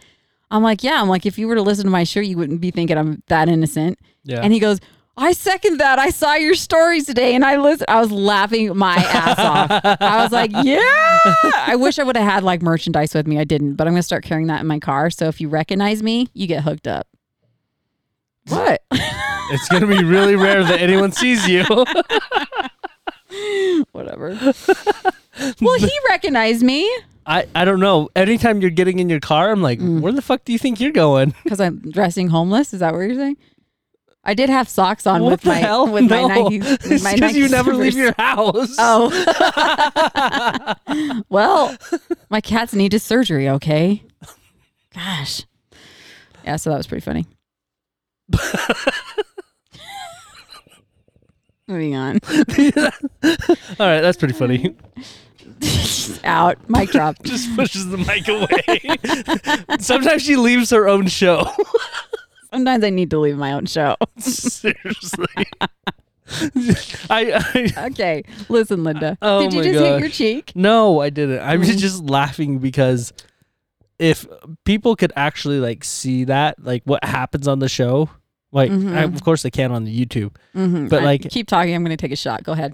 "I'm like, yeah, I'm like, if you were to listen to my show, you wouldn't be thinking I'm that innocent." Yeah. And he goes. I second that. I saw your stories today and I listened. I was laughing my ass off. I was like, yeah. I wish I would have had like merchandise with me. I didn't, but I'm going to start carrying that in my car. So if you recognize me, you get hooked up. What? it's gonna be really rare that anyone sees you. Whatever. well, he recognized me I, I don't know. Anytime you're getting in your car, I'm like, Mm. where the fuck do you think you're going? because I'm dressing homeless. Is that what you're saying? I did have socks on what with the my hell? with no. my Nike. With it's my because Nike you never leave slippers. your house. Oh. well, my cats needed surgery, okay? Gosh. Yeah, so that was pretty funny. Moving on. All right, that's pretty funny. Out. Mic drop. Just pushes the mic away. Sometimes she leaves her own show. Sometimes I need to leave my own show. Seriously. I, I Okay. Listen, Linda. Oh Did you just hit your cheek? no, I didn't. I Mm. was just laughing because if people could actually like see that, like what happens on the show, like I, of course they can on the YouTube, Mm-hmm. but like keep talking. I'm going to take a shot. Go ahead.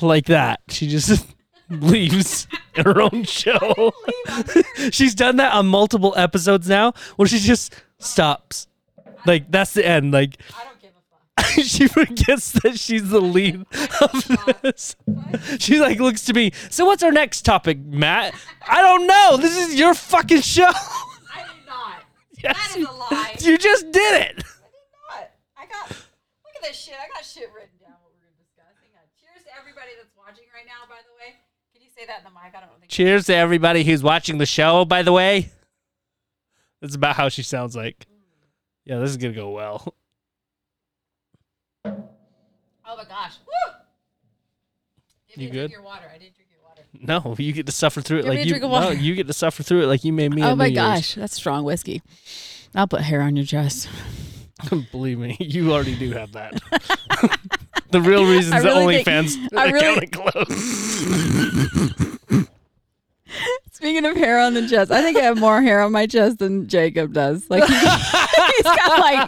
like that, she just leaves her own show. She's done that on multiple episodes now, where she just stops. Like that's the end. Like I don't give a fuck. she forgets that she's the lead of this. She like looks to me. So what's our next topic, Matt? I don't know. This is your fucking show. I. Yes, is a lie. You just did it. What? I got look at this shit. I got shit written down what we're gonna discuss. Hang on. Uh, cheers to everybody that's watching right now, by the way. Can you say that in the mic? I don't think Cheers to everybody who's watching the show. By the way, that's about how she sounds like. Mm. Yeah, this is gonna go well. Oh my gosh. Woo! Give You good? Your water. I didn't drink your water. No, you get to suffer through it like you. No, you get to suffer through it like you made me. Oh my New Year's. gosh, that's strong whiskey. I'll put hair on your chest. Believe me, you already do have that. the real reason I the really think- OnlyFans I really- account closed. Speaking of hair on the chest, I think I have more hair on my chest than Jacob does. Like he- he's got like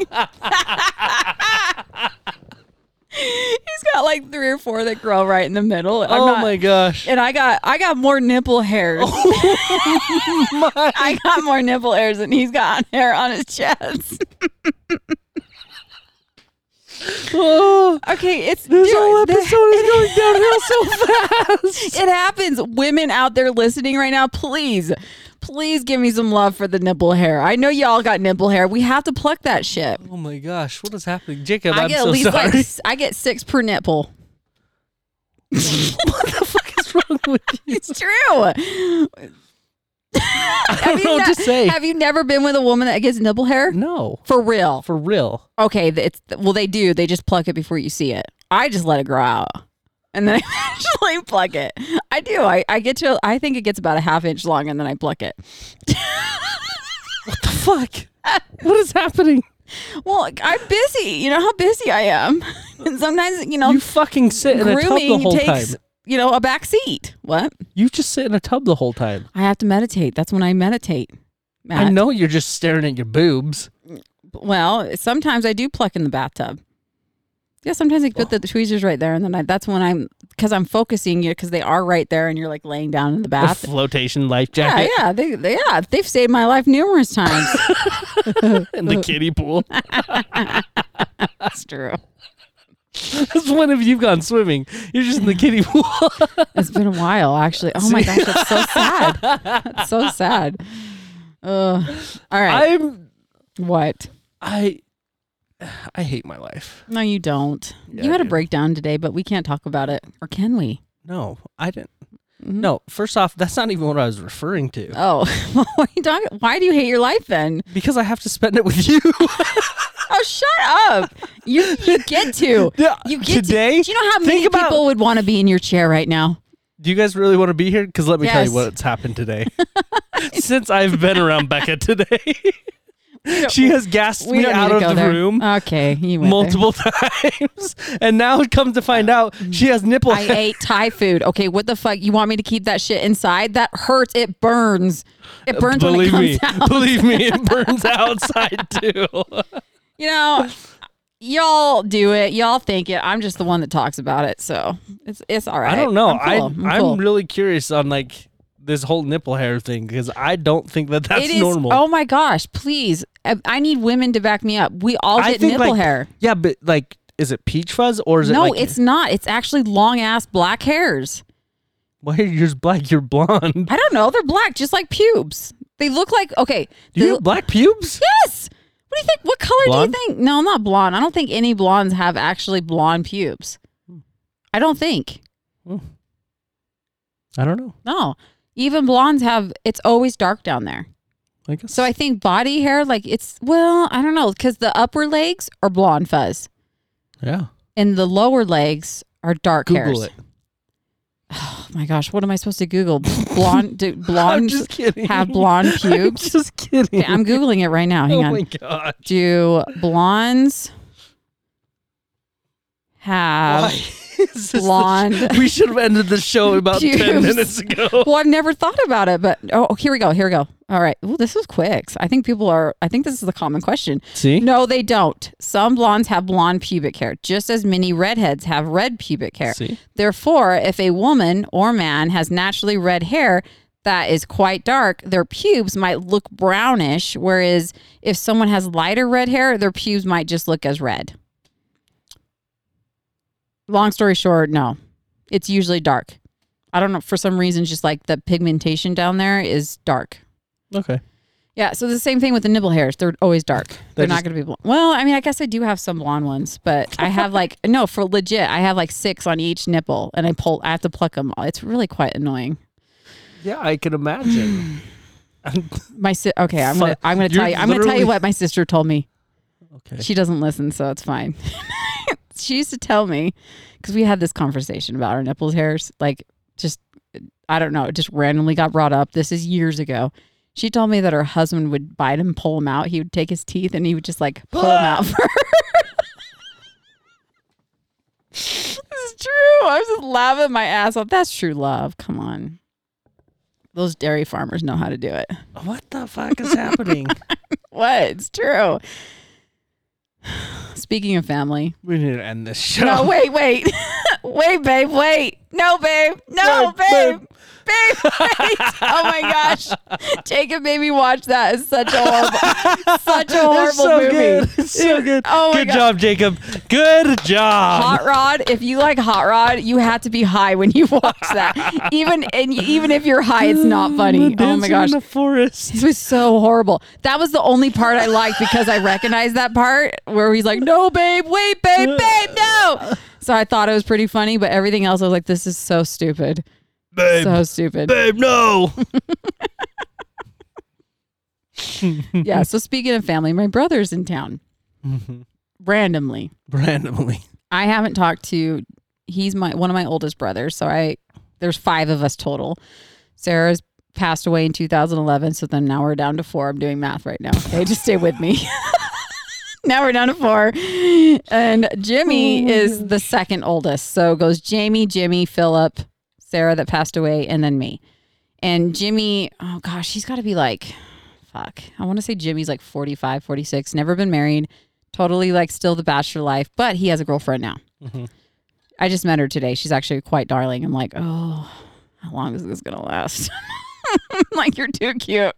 he's got like three or four that grow right in the middle. I'm oh not- my gosh! And I got I got more nipple hairs. Oh I got more nipple hairs than he's got hair on his chest. Oh, Okay, it's this dude, whole the- episode is going downhill so fast. It happens. Women out there listening right now, please, please give me some love for the nipple hair. I know y'all got nipple hair. We have to pluck that shit. Oh my gosh, what is happening, Jacob? I I'm get so at least sorry. like I get six per nipple. what the fuck is wrong with you? It's true. I don't know what to say. Have you never been with a woman that gets nipple hair? No, For real. for real. Okay, it's well they do. They just pluck it before you see it. I just let it grow out. And then I actually pluck it. I do. I, I get to I think it gets about a half inch long and then I pluck it. What the fuck? what is happening? Well, I'm busy. You know how busy I am. and sometimes, you know, You fucking sit in a tub the grooming whole takes, time. you know, a back seat. What? You just sit in a tub the whole time. I have to meditate. That's when I meditate. I know you're just staring at your boobs. Well, sometimes I do pluck in the bathtub. Yeah, sometimes I put the tweezers right there, and then I, that's when I'm because I'm focusing you because they are right there, and you're like laying down in the bath. flotation life jacket yeah, they, they, yeah, they've saved my life numerous times. in the kiddie pool. that's true. That's when have you've gone swimming? You're just in the kiddie pool. It's been a while, actually. Oh my gosh, that's so sad. That's so sad. Ugh. All right. I'm what? I I hate my life. No, you don't. Yeah, you had a do. breakdown today, but we can't talk about it, or can we? No, I didn't. Mm-hmm. No, first off, that's not even what I was referring to. Oh, what are you talking? Why do you hate your life then? Because I have to spend it with you. Oh, shut up! You you get to. Yeah, You get today, To, do you know how many about- people would want to be in your chair right now? Do you guys really want to be here? Because let me tell you what's happened today. Since I've been around Becca today, she has gassed me out of the there. room Okay, went there. multiple times, and now it comes to find out she has nipple. I ate Thai food. Okay, what the fuck? You want me to keep that shit inside? That hurts. It burns. It uh, burns believe when me, it comes out. believe me, it burns outside too. You know, y'all do it. Y'all think it. I'm just the one that talks about it, so it's it's all right. I don't know. I'm, cool. I I'm cool. I'm really curious on like this whole nipple hair thing because I don't think that that's It is- normal. Oh my gosh! Please, I, I need women to back me up. We all get think, nipple like, hair. Yeah, but like, is it peach fuzz or is it No, like? it's not. It's actually long ass black hairs. why are yours black? You're blonde. I don't know. They're black, just like pubes. They look like okay. Do you have black pubes? Yes. What do you think? What color Blonde? do you think? No, I'm not blonde. I don't think any blondes have actually blonde pubes. I don't think. Hmm. I don't know. No. Even blondes have it's always dark down there. I guess So I think body hair like it's well, I don't know cuz the upper legs are blonde fuzz yeah. and the lower legs are dark Google hairs. it. Oh my gosh, what am I supposed to google? Blonde do I'm blondes just kidding. have blonde I'm pubes? just kidding. Okay, I'm googling it right now. Hang on. oh on. my god. Do blondes have Why the sh- blonde we should have ended the show about ten minutes ago. Well, I've never thought about it, but oh, here we go. Here we go. All right. Ooh, this was quick. I think people are. I think this is the common question. See? No, they don't. Some blondes have blonde pubic hair, just as many redheads have red pubic hair. See? Therefore, if a woman or man has naturally red hair that is quite dark, their pubes might look brownish, whereas if someone has lighter red hair, their pubes might just look as red. Long story short, no. It's usually dark. I don't know for some reason just like the pigmentation down there is dark. Okay. Yeah, so the same thing with the nipple hairs. They're always dark. They're, not just- going to be blonde. Well, I mean, I guess I do have some blonde ones, but I have like no, for legit, I have like six on each nipple, and I pull. I have to pluck them. all. It's really quite annoying. Yeah, I can imagine. My si- okay, I'm gonna I'm gonna tell you. I'm gonna tell you what my sister told me. okay. She doesn't listen, so it's fine. she used to tell me because we had this conversation about our nipples hairs, like just I don't know, it just randomly got brought up. This is years ago. She told me that her husband would bite him, pull him out. He would take his teeth and he would just like pull him out for her. this is true. I was just laughing my ass off. That's true love. Come on. Those dairy farmers know how to do it. What the fuck is happening? What? It's true. Speaking of family, we need to end this show. No, wait, wait. wait, babe, wait. No, babe. No, Babe, babe. Babe. Oh my gosh. Jacob made me watch that. It's such a horrible, such a horrible It's so movie. good. It's so good. Oh my good God. job, Jacob. Good job. Hot Rod, if you like Hot Rod, you had to be high when you watch that. even and even if you're high, it's not funny. Oh my gosh. In the forest. This was so horrible. That was the only part I liked because I recognized that part where he's like, "No, babe, wait, babe, babe, no." So I thought it was pretty funny, but everything else I was like, "This is so stupid, Babe. so stupid." Babe, no. yeah. So speaking of family, my brother's in town mm-hmm. randomly. Randomly. I haven't talked to. He's my one of my oldest brothers, so I there's five of us total. Sarah's passed away in 2011. So then now we're down to four. I'm doing math right now. Okay, just stay with me. now we're down to four. And Jimmy oh, is the second oldest. So goes Jamie, Jimmy, Philip, Sarah that passed away, and then me. And Jimmy, oh gosh, he's got to be like, fuck. I want to say Jimmy's like 45, 46, never been married, totally like still the bachelor life, but he has a girlfriend now. Mm-hmm. I just met her today. She's actually quite darling. I'm like, oh, how long is this going to last? like, you're too cute.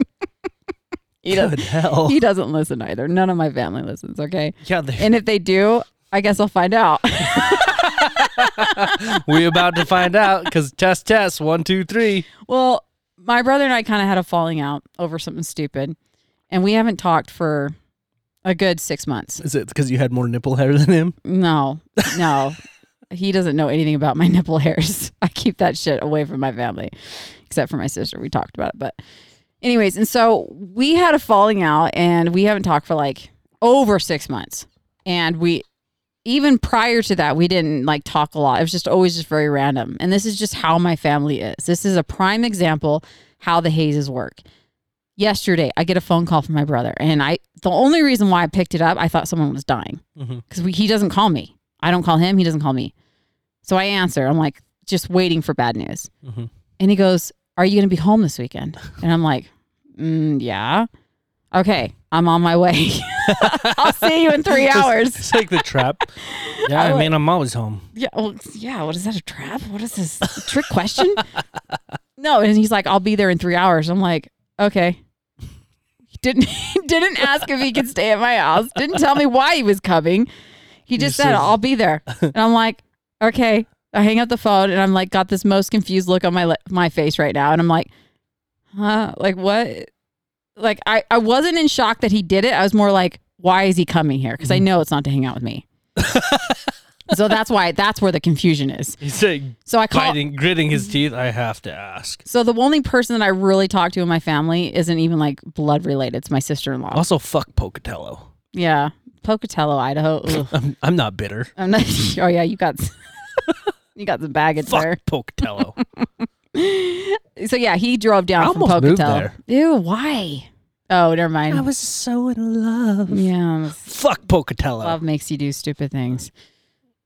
he, doesn't, hell. he doesn't listen either. None of my family listens, okay? yeah, they, And if they do, I guess I'll find out. we about to find out because test test one two three. Well, my brother and I kind of had a falling out over something stupid, and we haven't talked for a good six months. Is it because you had more nipple hair than him? No, no, he doesn't know anything about my nipple hairs. I keep that shit away from my family, except for my sister. We talked about it, but anyways, and so we had a falling out, and we haven't talked for like over six months, and we. Even prior to that, we didn't like talk a lot. It was just always just very random. And this is just how my family is. This is a prime example how the hazes work. Yesterday, I get a phone call from my brother, and I the only reason why I picked it up, I thought someone was dying because he doesn't call me. I don't call him. He doesn't call me. So I answer. I'm like just waiting for bad news. Mhm. And he goes, "Are you going to be home this weekend?" And I'm like, mm, "Yeah." Okay, I'm on my way. I'll see you in three hours. It's like the trap. Yeah, I mean, I'm always home. Yeah, well, yeah. What is that? A trap? What is this? Trick question? no, and he's like, "I'll be there in three hours." I'm like, "Okay." He didn't he didn't ask if he could stay at my house. Didn't tell me why he was coming. He just said- "I'll be there," and I'm like, "Okay." I hang up the phone, and I'm like, got this most confused look on my my face right now, and I'm like, "Huh? Like what?" Like I I wasn't in shock that he did it. I was more like, "Why is he coming here?" Because I mm-hmm. know it's not to hang out with me. so that's why that's where the confusion is. He's like So I call. biting, gritting his teeth. I have to ask. So the only person that I really talk to in my family isn't even like blood related. It's my sister in law. Also, fuck Pocatello. Yeah, Pocatello, Idaho. I'm, I'm not bitter. I'm not. Oh yeah, you got. you got some baggage Fuck there. Pocatello. So yeah, he drove down I from almost moved Pocatello. Ew, why? Oh, never mind. I was so in love. yeah, Fuck Pocatello. love makes you do stupid things.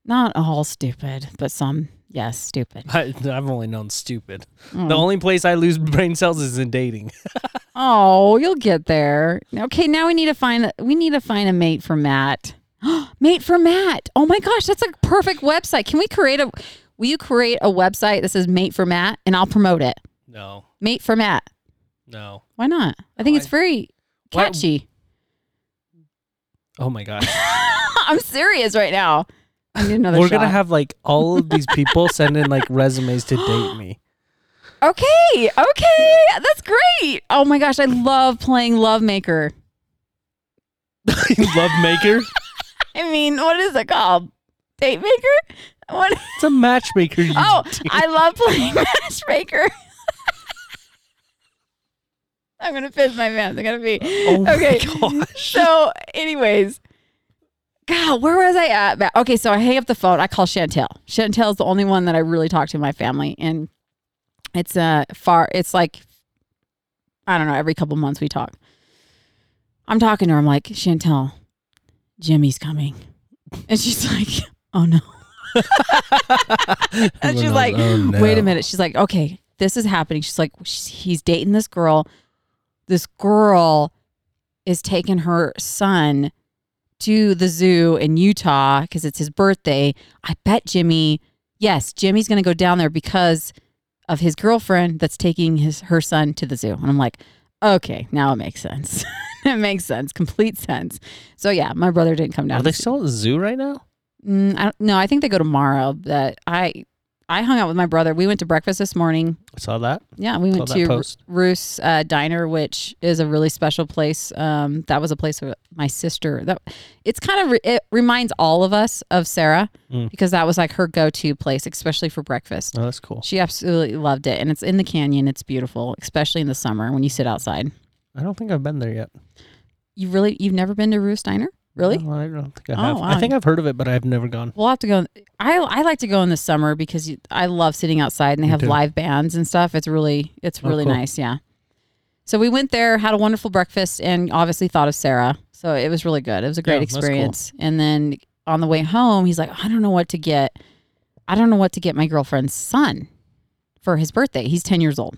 Not all stupid, but some yes, stupid. I, I've only known stupid. Oh. The only place I lose brain cells is in dating. Oh, you'll get there. Okay, now we need to find we need to find a mate for Matt. mate for Matt. Oh my gosh, that's a perfect website. Can we create a will you create a website that says mate for Matt and I'll promote it? No, Mate for Matt. no. Why not? I think Why? it's very Why- catchy. Oh my gosh. I'm serious right now. I need another We're shot. gonna have like all of these people send in like resumes to date me. Okay, okay. That's great. Oh my gosh, I love playing Love Maker. Love maker. I mean, what is it called? Date Maker? What It's a matchmaker. You Oh, do. I love playing Matchmaker. I'm gonna piss my pants. I'm gonna be Oh my okay. gosh. So, anyways, God, where was I at? Okay, so I hang up the phone. I call Chantel. Chantel is the only one that I really talk to in my family, and it's uh far. It's like I don't know. Every couple months we talk. I'm talking to her. I'm like, Chantel, Jimmy's coming, and she's like, Oh no. and she's like, Oh, wait a minute. She's like, okay, this is happening. She's like, he's dating this girl. This girl is taking her son to the zoo in Utah because it's his birthday. I bet Jimmy, yes, Jimmy's going to go down there because of his girlfriend that's taking his her son to the zoo. And I'm like, okay, now it makes sense. it makes sense, complete sense. So yeah, my brother didn't come down. Are they still at the zoo right now? Mm, I don't, no, I think they go tomorrow. But I, I hung out with my brother. We went to breakfast this morning. I saw that. Yeah, we went Saw that to post. Ruth's uh, Diner, which is a really special place. Um, that was a place of my sister. That it's kind of re- it reminds all of us of Sarah Mm. because that was like her go-to place, especially for breakfast. Oh, that's cool. She absolutely loved it, and it's in the canyon. It's beautiful, especially in the summer when you sit outside. I don't think I've been there yet. You really, you've never been to Ruth's Diner? Really? No, I don't think I Oh, have. wow. I think I've heard of it, but I've never gone. We'll have to go. I I like to go in the summer because you, I love sitting outside and they have too. live bands and stuff. It's really it's Oh, really cool. nice. Yeah. So we went there, had a wonderful breakfast, and obviously thought of Sarah. So it was really good. It was a great Yeah, that's cool. experience. And then on the way home, he's like, I don't know what to get. I don't know what to get my girlfriend's son for his birthday. He's ten years old.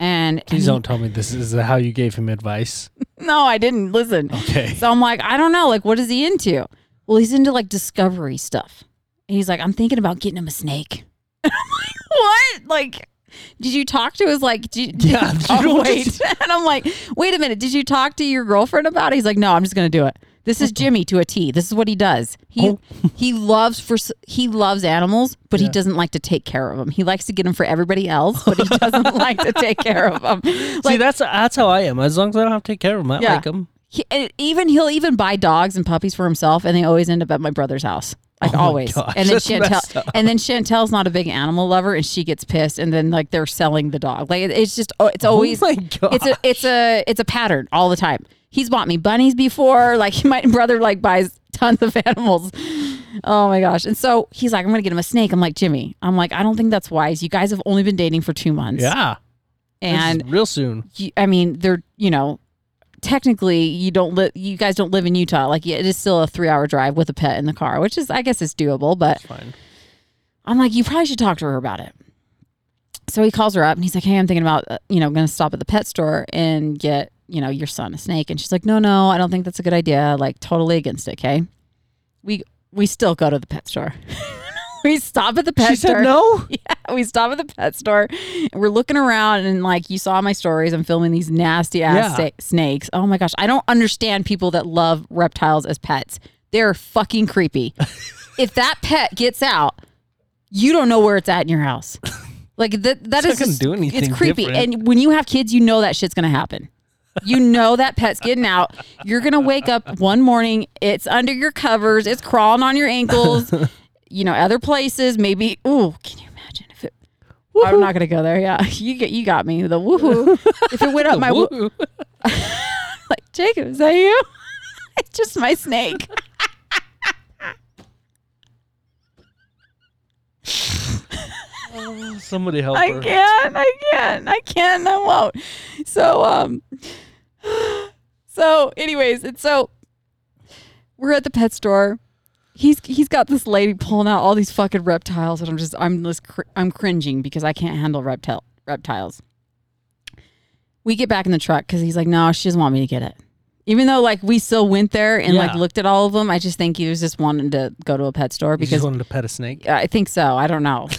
And Please and don't tell me this is how you gave him advice. no, I didn't listen. Okay. So I'm like, I don't know. Like, what is he into? Well, he's into like discovery stuff. And he's like, I'm thinking about getting him a snake. And I'm like, what? Like, did you talk to his like? Did, Yeah, you oh, wait. just- and I'm like, wait a minute. Did you talk to your girlfriend about it? He's like, no, I'm just gonna do it. This is Jimmy to a T. This is what he does. He Oh. he loves for he loves animals, but he Yeah. doesn't like to take care of them. He likes to get them for everybody else, but he doesn't like to take care of them. See, that's that's how I am. As long as I don't have to take care of them, I Yeah. like them. he, and even he'll even buy dogs and puppies for himself, and they always end up at my brother's house, like Oh always. gosh, and then Chantel, and then Chantel's not a big animal lover, and she gets pissed, and then like they're selling the dog. Like it's just, oh, it's always, my gosh. it's a, it's a, it's a pattern all the time. He's bought me bunnies before. Like my brother like buys tons of animals. Oh my gosh! And so he's like, I'm gonna get him a snake. I'm like, Jimmy, I'm like, I don't think that's wise. You guys have only been dating for two months, Yeah. And real soon. you, I mean, they're you know, technically you don't live. You guys don't live in Utah. Like it is still a three hour drive with a pet in the car, which is I guess is doable. But Fine. I'm like, you probably should talk to her about it. So he calls her up and he's like, hey, I'm thinking about uh, you know going to stop at the pet store and get you know your son a snake. And she's like, no, no, I don't think that's a good idea. Like totally against it. Okay, we we still go to the pet store. we stop at the pet She store. said no. Yeah, we stop at the pet store and we're looking around and like you saw my stories, I'm filming these nasty ass Yeah. sta- snakes. Oh my gosh, I don't understand people that love reptiles as pets. They're fucking creepy. if that pet gets out, you don't know where it's at in your house. Like that that is just- do anything It's creepy. different. And when you have kids, you know that shit's gonna happen. You know that pet's getting out. You're gonna wake up one morning, it's under your covers, it's crawling on your ankles, you know, other places, maybe ooh, can you imagine if it I'm not gonna go there. Yeah, you get you got me the woohoo. If it went up my woo- Woo. like Jacob, is that you? it's just my snake. Somebody help me. I her. can't. I can't. I can't. I won't. So um. So, anyways, and so we're at the pet store. He's he's got this lady pulling out all these fucking reptiles, and I'm just I'm just cr- I'm cringing because I can't handle reptile reptiles. We get back in the truck because he's like, no, she doesn't want me to get it. Even though like we still went there and like Yeah. looked at all of them, I just think he was just wanting to go to a pet store You because just wanted to pet a snake. I think so. I don't know.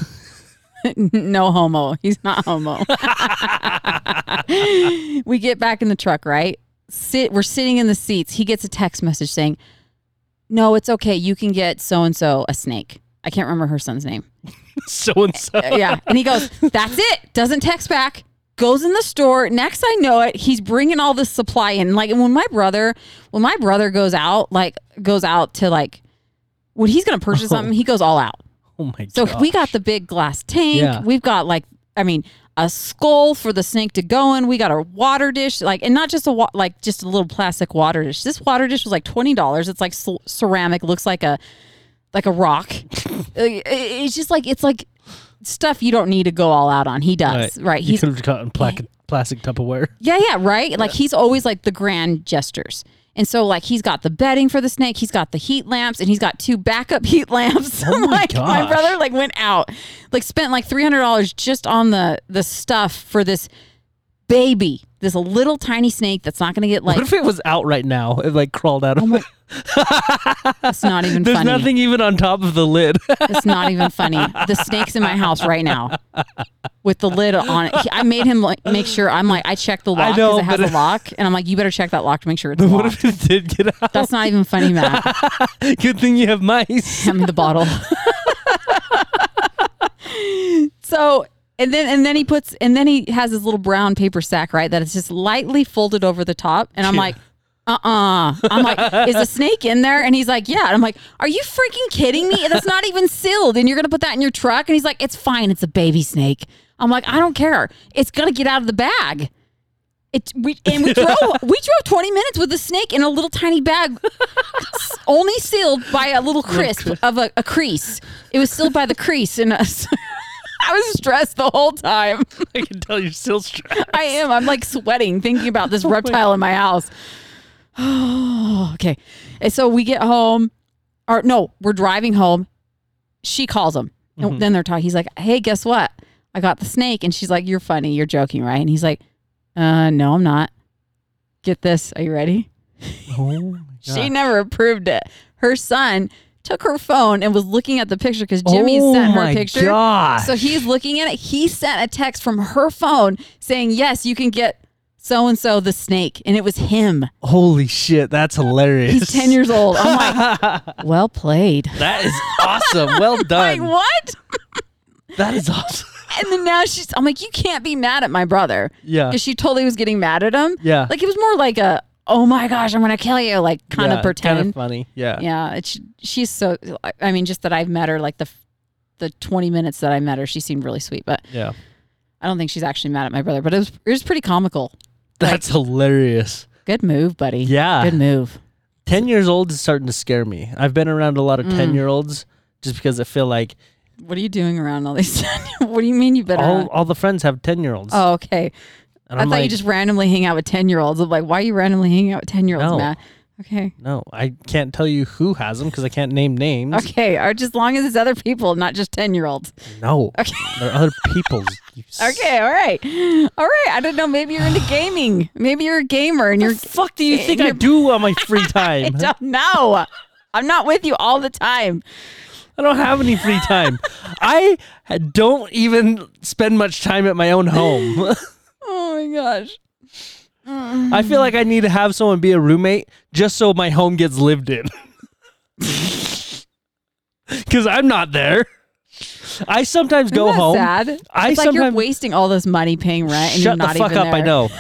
no homo. He's not homo. we get back in the truck, right? Sit we're sitting in the seats. He gets a text message saying, "No, it's okay. You can get so and so a snake." I can't remember her son's name. So and so. Yeah. And he goes, That's it. Doesn't text back. Goes in the store. Next I know it, he's bringing all this supply in. Like when my brother, when my brother goes out, like goes out to like when he's gonna purchase oh. something, he goes all out. Oh my god. So we got the big glass tank. Yeah. We've got like, I mean, a skull for the snake to go in. We got a water dish, like, and not just a wa- like just a little plastic water dish. This water dish was like twenty dollars. It's like c- ceramic, looks like a like a rock. It's just like it's like stuff you don't need to go all out on. He does, right? You He's could have gotten plastic plastic Tupperware. yeah, yeah, right. Like he's always like the grand gestures. And so like he's got the bedding for the snake, he's got the heat lamps, and he's got two backup heat lamps. Oh my like my brother like went out, like spent like three hundred dollars just on the the stuff for this baby, this little tiny snake that's not gonna get like what if it was out right now? It like crawled out oh of it. it's not even There's funny. nothing even on top of the lid. It's not even funny. The snake's in my house right now with the lid on it. He- I made him like make sure. I'm like, I checked the lock know, because it has but a lock, and I'm like, you better check that lock to make sure it's what locked. if it did get out? That's not even funny, Matt. Good thing you have mice. Hand me the bottle. so and then and then he puts and then he has his little brown paper sack, right? That is just lightly folded over the top. And I'm like, uh-uh. I'm like, is a snake in there? And he's like, yeah. And I'm like, are you freaking kidding me? That's not even sealed. And you're gonna put that in your truck? And he's like, it's fine, it's a baby snake. I'm like, I don't care. It's gonna get out of the bag. It we and we drove we drove twenty minutes with a snake in a little tiny bag, only sealed by a little crisp of a, a crease. It was sealed by the crease, and us. I was stressed the whole time. I can tell you're still stressed. I am. I'm like sweating thinking about this reptile in my house. okay. And so we get home, or no, we're driving home. She calls him. And then they're talking. He's like, hey, guess what? I got the snake. And she's like, you're funny. You're joking, right? And he's like, uh, no, I'm not. Get this. Are you ready? Oh my She never approved it. Her son took her phone and was looking at the picture because Jimmy oh sent her picture. gosh. So he's looking at it. He sent a text from her phone saying, Yes, you can get so and so the snake. And it was him. Holy shit, that's hilarious. He's 10 years old. I'm like, Well played. That is awesome. Well Like, done. what? that is awesome. And then now she's, I'm like, You can't be mad at my brother. Yeah. Because she totally was getting mad at him. Yeah. Like, it was more like a, Oh my gosh, I'm to kill you. Like, kind Yeah, of pretend. Kind of funny. Yeah. Yeah, it's, she's so. I mean, just that I've met her, like the the twenty minutes that I met her, she seemed really sweet. But Yeah. I don't think she's actually mad at my brother. But it was it was pretty comical. That's hilarious. Good move, buddy. Yeah. good move. 10 years old is starting to scare me. I've been around a lot of Mm. 10 year olds just because I feel like What are you doing around all these? what do you mean you better? all, all the friends have 10 year olds. oh, okay. And I I'm thought you just randomly hang out with ten year olds. I'm like, why are you randomly hanging out with ten year olds, No. man? Okay. no, I can't tell you who has them because I can't name names. Okay. Or just as long as it's other people, not just ten year olds. No. Okay. They're other people's. you s- Okay. All right. All right. I don't know. Maybe you're into gaming. Maybe you're a gamer and you're fuck do you think I do on my free I time? don't know. I'm not with you all the time. I don't have any free time. I don't even spend much time at my own home. Gosh. I feel like I need to have someone be a roommate just so my home gets lived in. Because I'm not there. I sometimes go Isn't that home. Sad. I it's like you're sometime- wasting all this money paying rent and Shut you're the not fuck even up. I know.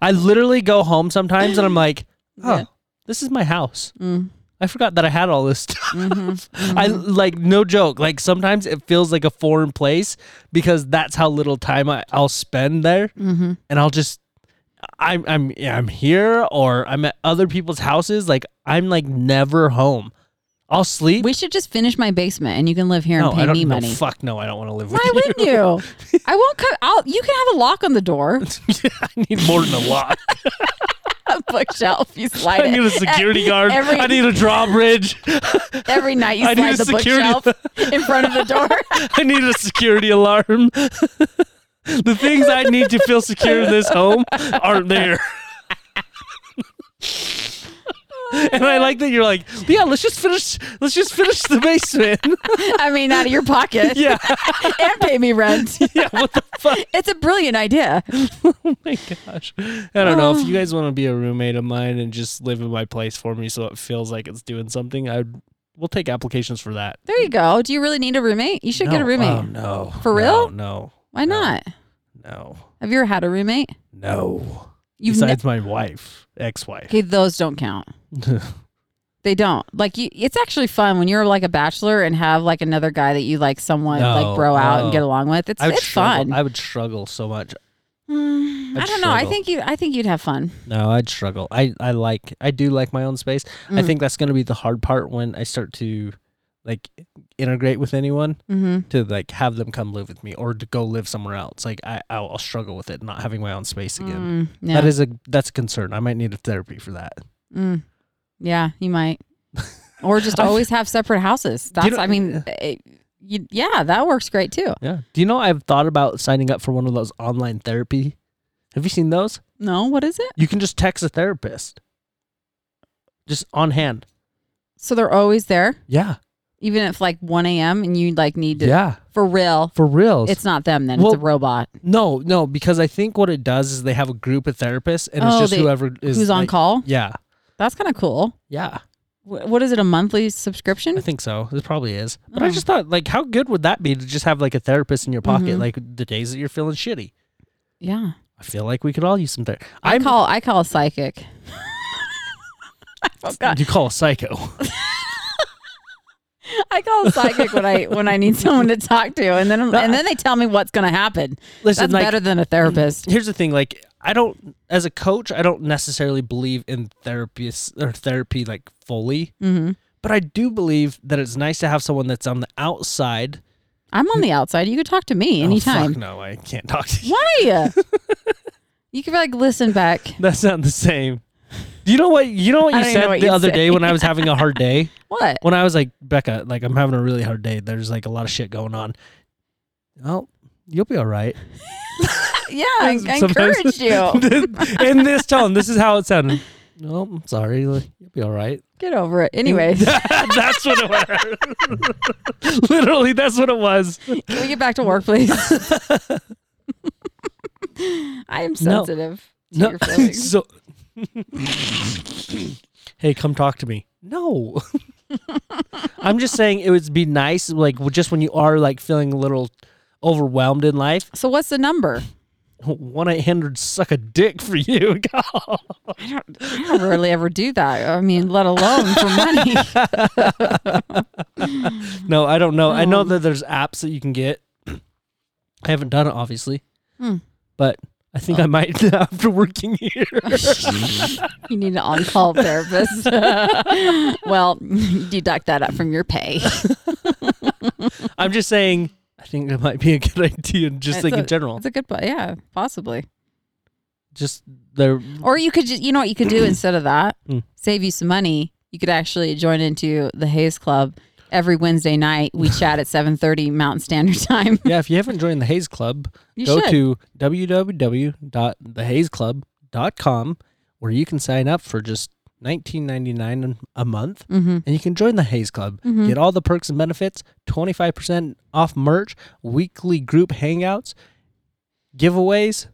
I literally go home sometimes and I'm like, oh, Yeah. this is my house. Mm. I forgot that I had all this stuff. Mm-hmm. I like no joke. Like sometimes it feels like a foreign place because that's how little time I, I'll spend there, Mm-hmm. and I'll just I'm I'm yeah, I'm here or I'm at other people's houses. Like I'm like never home. I'll sleep. We should just finish my basement and you can live here no, and pay I don't me no, money. Fuck no, I don't want to live with Why wouldn't you? I won't cut I'll you can have a lock on the door. I need more than a lock. Bookshelf. You slide I it. need a security guard. Every, I need a drawbridge. every night you I need slide a the security- bookshelf in front of the door. I need a security alarm. the things I need to feel secure in this home aren't there. and I like that you're like, yeah, let's just finish let's just finish the basement. I mean out of your pocket. yeah. And pay me rent. Yeah, what the fuck? It's a brilliant idea. Oh my gosh. I don't know. If oh. you guys want to be a roommate of mine and just live in my place for me so it feels like it's doing something, I'd we'll take applications for that. There you go. Do you really need a roommate? You should get a roommate. Oh no. For real? No, no. Why no, not? No. Have you ever had a roommate? No. You've ne- Besides my wife, ex-wife. okay, those don't count. They don't. Like you it's actually fun when you're like a bachelor and have like another guy that you like somewhat No, like bro out no. and get along with. It's I would it's struggle. fun. I would struggle so much. Mm, I I'd don't know. I struggle. think you I think you'd have fun. No, I'd struggle. I I like I do like my own space. I Mm. think that's going to be the hard part when I start to like integrate with anyone Mm-hmm. to like have them come live with me or to go live somewhere else. Like I I'll, struggle with it not having my own space again. Mm, yeah. That is a that's a concern. I might need a therapy for that. Mm. Yeah, you might. Or just always have separate houses. Do you That's know- I mean it, you, yeah, that works great too. Yeah. Do you know I've thought about signing up for one of those online therapy? Have you seen those? No, what is it? You can just text a therapist. Just on hand. So they're always there, Yeah. Even if like 1 a.m. and you like need to Yeah. for real. For real, It's not them then. Well, it's a robot No, no, because I think what it does is they have a group of therapists, and it's Oh, just they- whoever is who's on like- call. Yeah, That's kind of cool. yeah, Wh- What is it? A monthly subscription? I think so. It probably is. But I Oh. just thought, like, how good would that be to just have like a therapist in your pocket, Mhm. like the days that you're feeling shitty? yeah. I feel like we could all use some therapy. I call I call a psychic. You call a psycho. Call a psychic when I when I need someone to talk to, and then and then they tell me what's going to happen. Listen, That's like- better than a therapist. Here's the thing, like I don't as a coach, I don't necessarily believe in therapists or therapy like fully. hmm But I do believe that it's nice to have someone that's on the outside. I'm on the outside. You could talk to me Oh, anytime. fuck no, I can't talk to you. Why? you could like, listen back. That's not the same. You know what? You know what you said what the other say. day when I was having a hard day. What? when I was like Becca, like I'm having a really hard day. There's like a lot of shit going on. Well, you'll be all right. Yeah, I, encouraged you. In this tone, this is how it sounded. No, I'm sorry. like, You'll be all right. Get over it. Anyways, that's what it was. Literally, that's what it was. can we get back to work, please? I am sensitive to No, your feelings. so hey, come talk to me. No, I'm just saying it would be nice, like just when you are like feeling a little overwhelmed in life. So what's the number? One eight hundred suck a dick for you. I don't I really ever do that. I mean, let alone for money. no, I don't know. I Um, know that there's apps that you can get. I haven't done it, obviously, Hmm. but I think I might after working here. you need an on-call therapist. well, deduct that up from your pay. I'm just saying. I think it might be a good idea, just It's like a- in general. It's a good, yeah, possibly. Just there. Or you could just, you know what you could do instead of that? Hmm. Save you some money. You could actually join into the Hayes Club every Wednesday night. We chat at 7:30 Mountain Standard Time. Yeah, if you haven't joined the Hayes Club, You go should. to www.thehazeclub.com where you can sign up for just $19.99 a month Mm-hmm. and you can join the Hayes Club. Get all the perks and benefits, 25% off merch, weekly group hangouts, giveaways,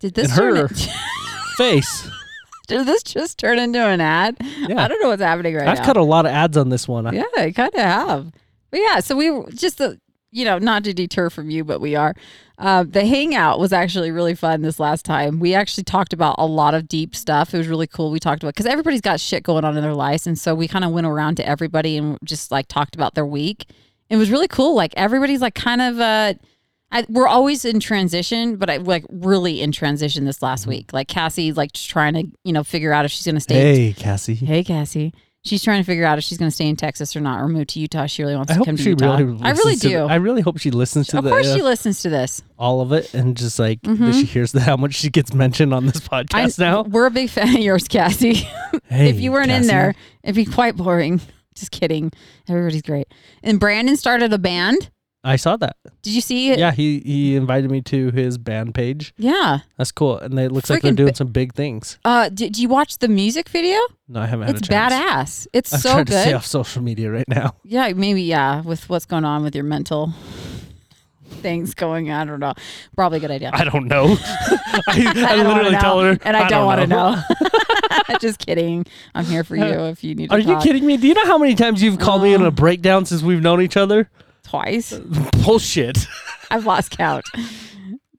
Did this And turn her. it- face. Did this just turn into an ad? Yeah. I don't know what's happening right now. I've now. cut a lot of ads on this one. Yeah, I kind of have. But yeah, so we just the, you know, not to deter from you, but we are. Uh, the hangout was actually really fun this last time. We actually talked about a lot of deep stuff. It was really cool. We talked about because everybody's got shit going on in their lives, and so we kind of went around to everybody and just like talked about their week. It was really cool. Like everybody's like kind of uh. I, we're always in transition, but I like really in transition this last week. Like Cassie, like trying to you know figure out if she's gonna stay Hey, Cassie. Hey, Cassie. She's trying to figure out if she's going to stay in Texas or not, or move to Utah. She really wants I to hope come to she Utah. really I really listens to do. the- I really hope she listens to this. of the course, uh, she listens to this. all of it and just like that Mhm. she hears the, how much she gets mentioned on this I, podcast now. We're a big fan of yours, Cassie. Hey, if you weren't in Cassie. there, it'd be quite boring. Just kidding. Everybody's great. And Brandon started a band. I saw that. Did you see it? Yeah, he he invited me to his band page. Yeah. That's cool, and it looks like they're Freaking doing ba- some big things. Uh, did, you watch the music video? No, I haven't had It's a chance. badass. It's I'm so trying to stay good. off social media right now. Yeah, maybe yeah. With what's going on with your mental things going, on, I don't know. Probably a good idea. I don't know. I, I, don't wanna literally know, tell her, and I, don't, want to know. Just kidding. I'm here for you if you need to Are you talk. kidding me? Do you know how many times you've called me in a breakdown since we've known each other? Twice. Bullshit. I've lost count.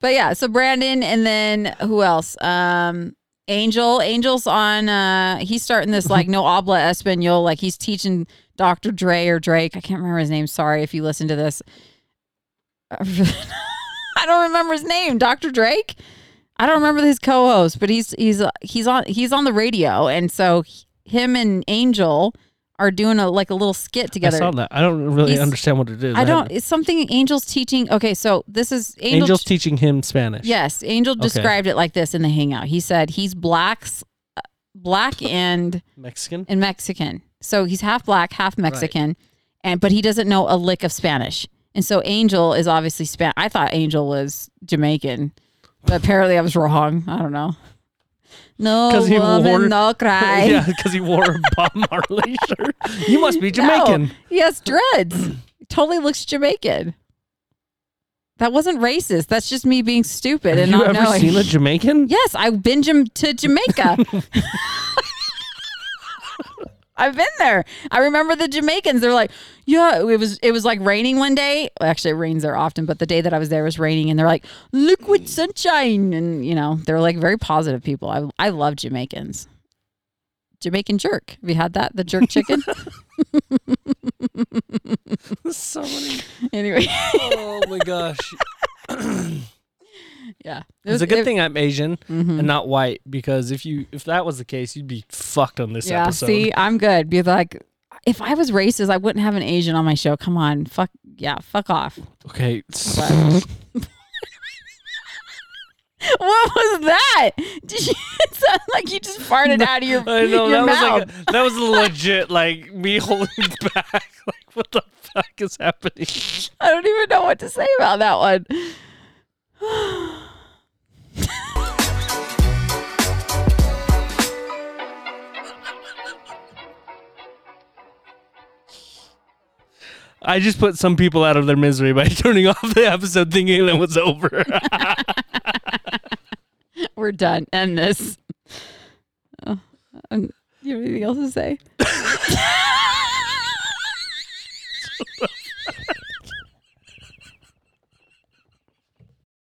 But yeah, so Brandon and then who else? Um Angel. Angel's on uh he's starting this like no habla espanol, like he's teaching Dr. Dre or Drake. I can't remember his name. Sorry if you listen to this. I don't remember his name. Dr. Drake? I don't remember his co-host, but he's he's he's on he's on the radio and so him and Angel are doing a like a little skit together. I saw that. I don't really He's- understand what it is. I don't. It's something Angel's teaching. Okay, so this is Angel. Angel's teaching him Spanish. yes, Angel Okay. described it like this in the hangout. He said he's blacks, black and Mexican. and Mexican. So he's half black, half Mexican, and but he doesn't know a lick of Spanish. And so Angel is obviously Span. I thought Angel was Jamaican, but apparently I was wrong. I don't know. No he woman, wore- no cry. yeah, because he wore a Bob Marley shirt. You must be Jamaican. No, he has dreads. totally looks Jamaican. That wasn't racist. That's just me being stupid Have and you not ever knowing. seen a Jamaican? yes, I've been to Jamaica. I've been there. I remember the Jamaicans. They're like, yeah, it was it was like raining one day. Well, actually, it rains there often, but the day that I was there was raining, and they're like, liquid mm. sunshine, and you know, they're like very positive people. I I love Jamaicans. Jamaican jerk. Have you had that? The jerk chicken? so many. anyway, Oh my gosh. yeah. It It's a good it- thing I'm Asian Mhm. and not white because if you if that was the case, you'd be fucked on this Yeah, episode. see, I'm good. Be like, if I was racist, I wouldn't have an Asian on my show. Come on, fuck, yeah, fuck off. Okay. What was that? Did you, it sound like you just farted out of your, I know your that was mouth. like a, that was legit like me holding back. Like what the fuck is happening? I don't even know what to say about that one. I just put some people out of their misery by turning off the episode thinking it was over. We're done. End this. Oh, you have anything else to say?